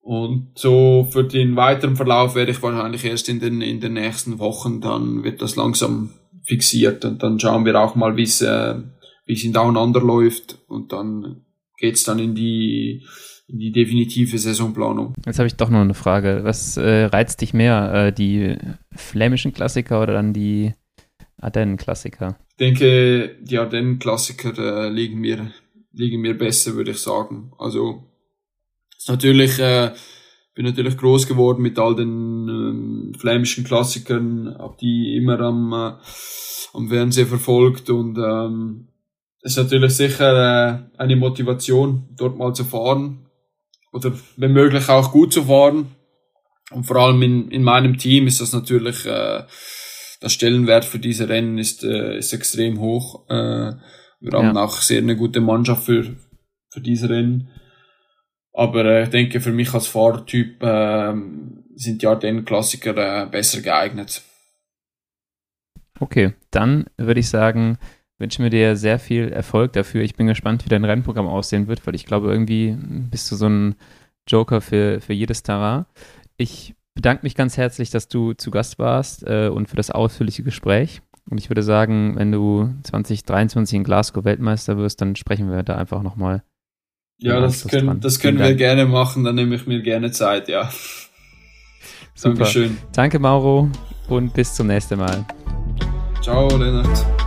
Und so für den weiteren Verlauf werde ich wahrscheinlich erst in den, in den nächsten Wochen, dann wird das langsam fixiert und dann schauen wir auch mal, wie es, äh, es in Down Under läuft und dann geht's dann in die, in die definitive Saisonplanung. Jetzt habe ich doch noch eine Frage. Was äh, reizt dich mehr, äh, die flämischen Klassiker oder dann die Ardennen-Klassiker? Ich denke, die Ardennen-Klassiker äh, liegen mir liegen mir besser, würde ich sagen. Also ist natürlich, äh, bin natürlich groß geworden mit all den ähm, flämischen Klassikern, hab die immer am, äh, am Fernsehen verfolgt und ähm, ist natürlich sicher äh, eine Motivation, dort mal zu fahren oder wenn möglich auch gut zu fahren. Und vor allem in, in meinem Team ist das natürlich, äh, der Stellenwert für diese Rennen ist, äh, ist extrem hoch. Äh, wir haben ja. auch sehr eine gute Mannschaft für, für diese Rennen. Aber äh, ich denke, für mich als Fahrertyp äh, sind die Ardennen-Klassiker äh, besser geeignet. Okay, dann würde ich sagen, wünschen wir dir sehr viel Erfolg dafür. Ich bin gespannt, wie dein Rennprogramm aussehen wird, weil ich glaube, irgendwie bist du so ein Joker für, für jedes Tara. Ich bedanke mich ganz herzlich, dass du zu Gast warst äh, und für das ausführliche Gespräch. Und ich würde sagen, wenn du 2023 in Glasgow Weltmeister wirst, dann sprechen wir da einfach nochmal ja, das können, das können wir gerne machen, dann nehme ich mir gerne Zeit, ja. Super. Dankeschön. Danke, Mauro, und bis zum nächsten Mal. Ciao, Lennart.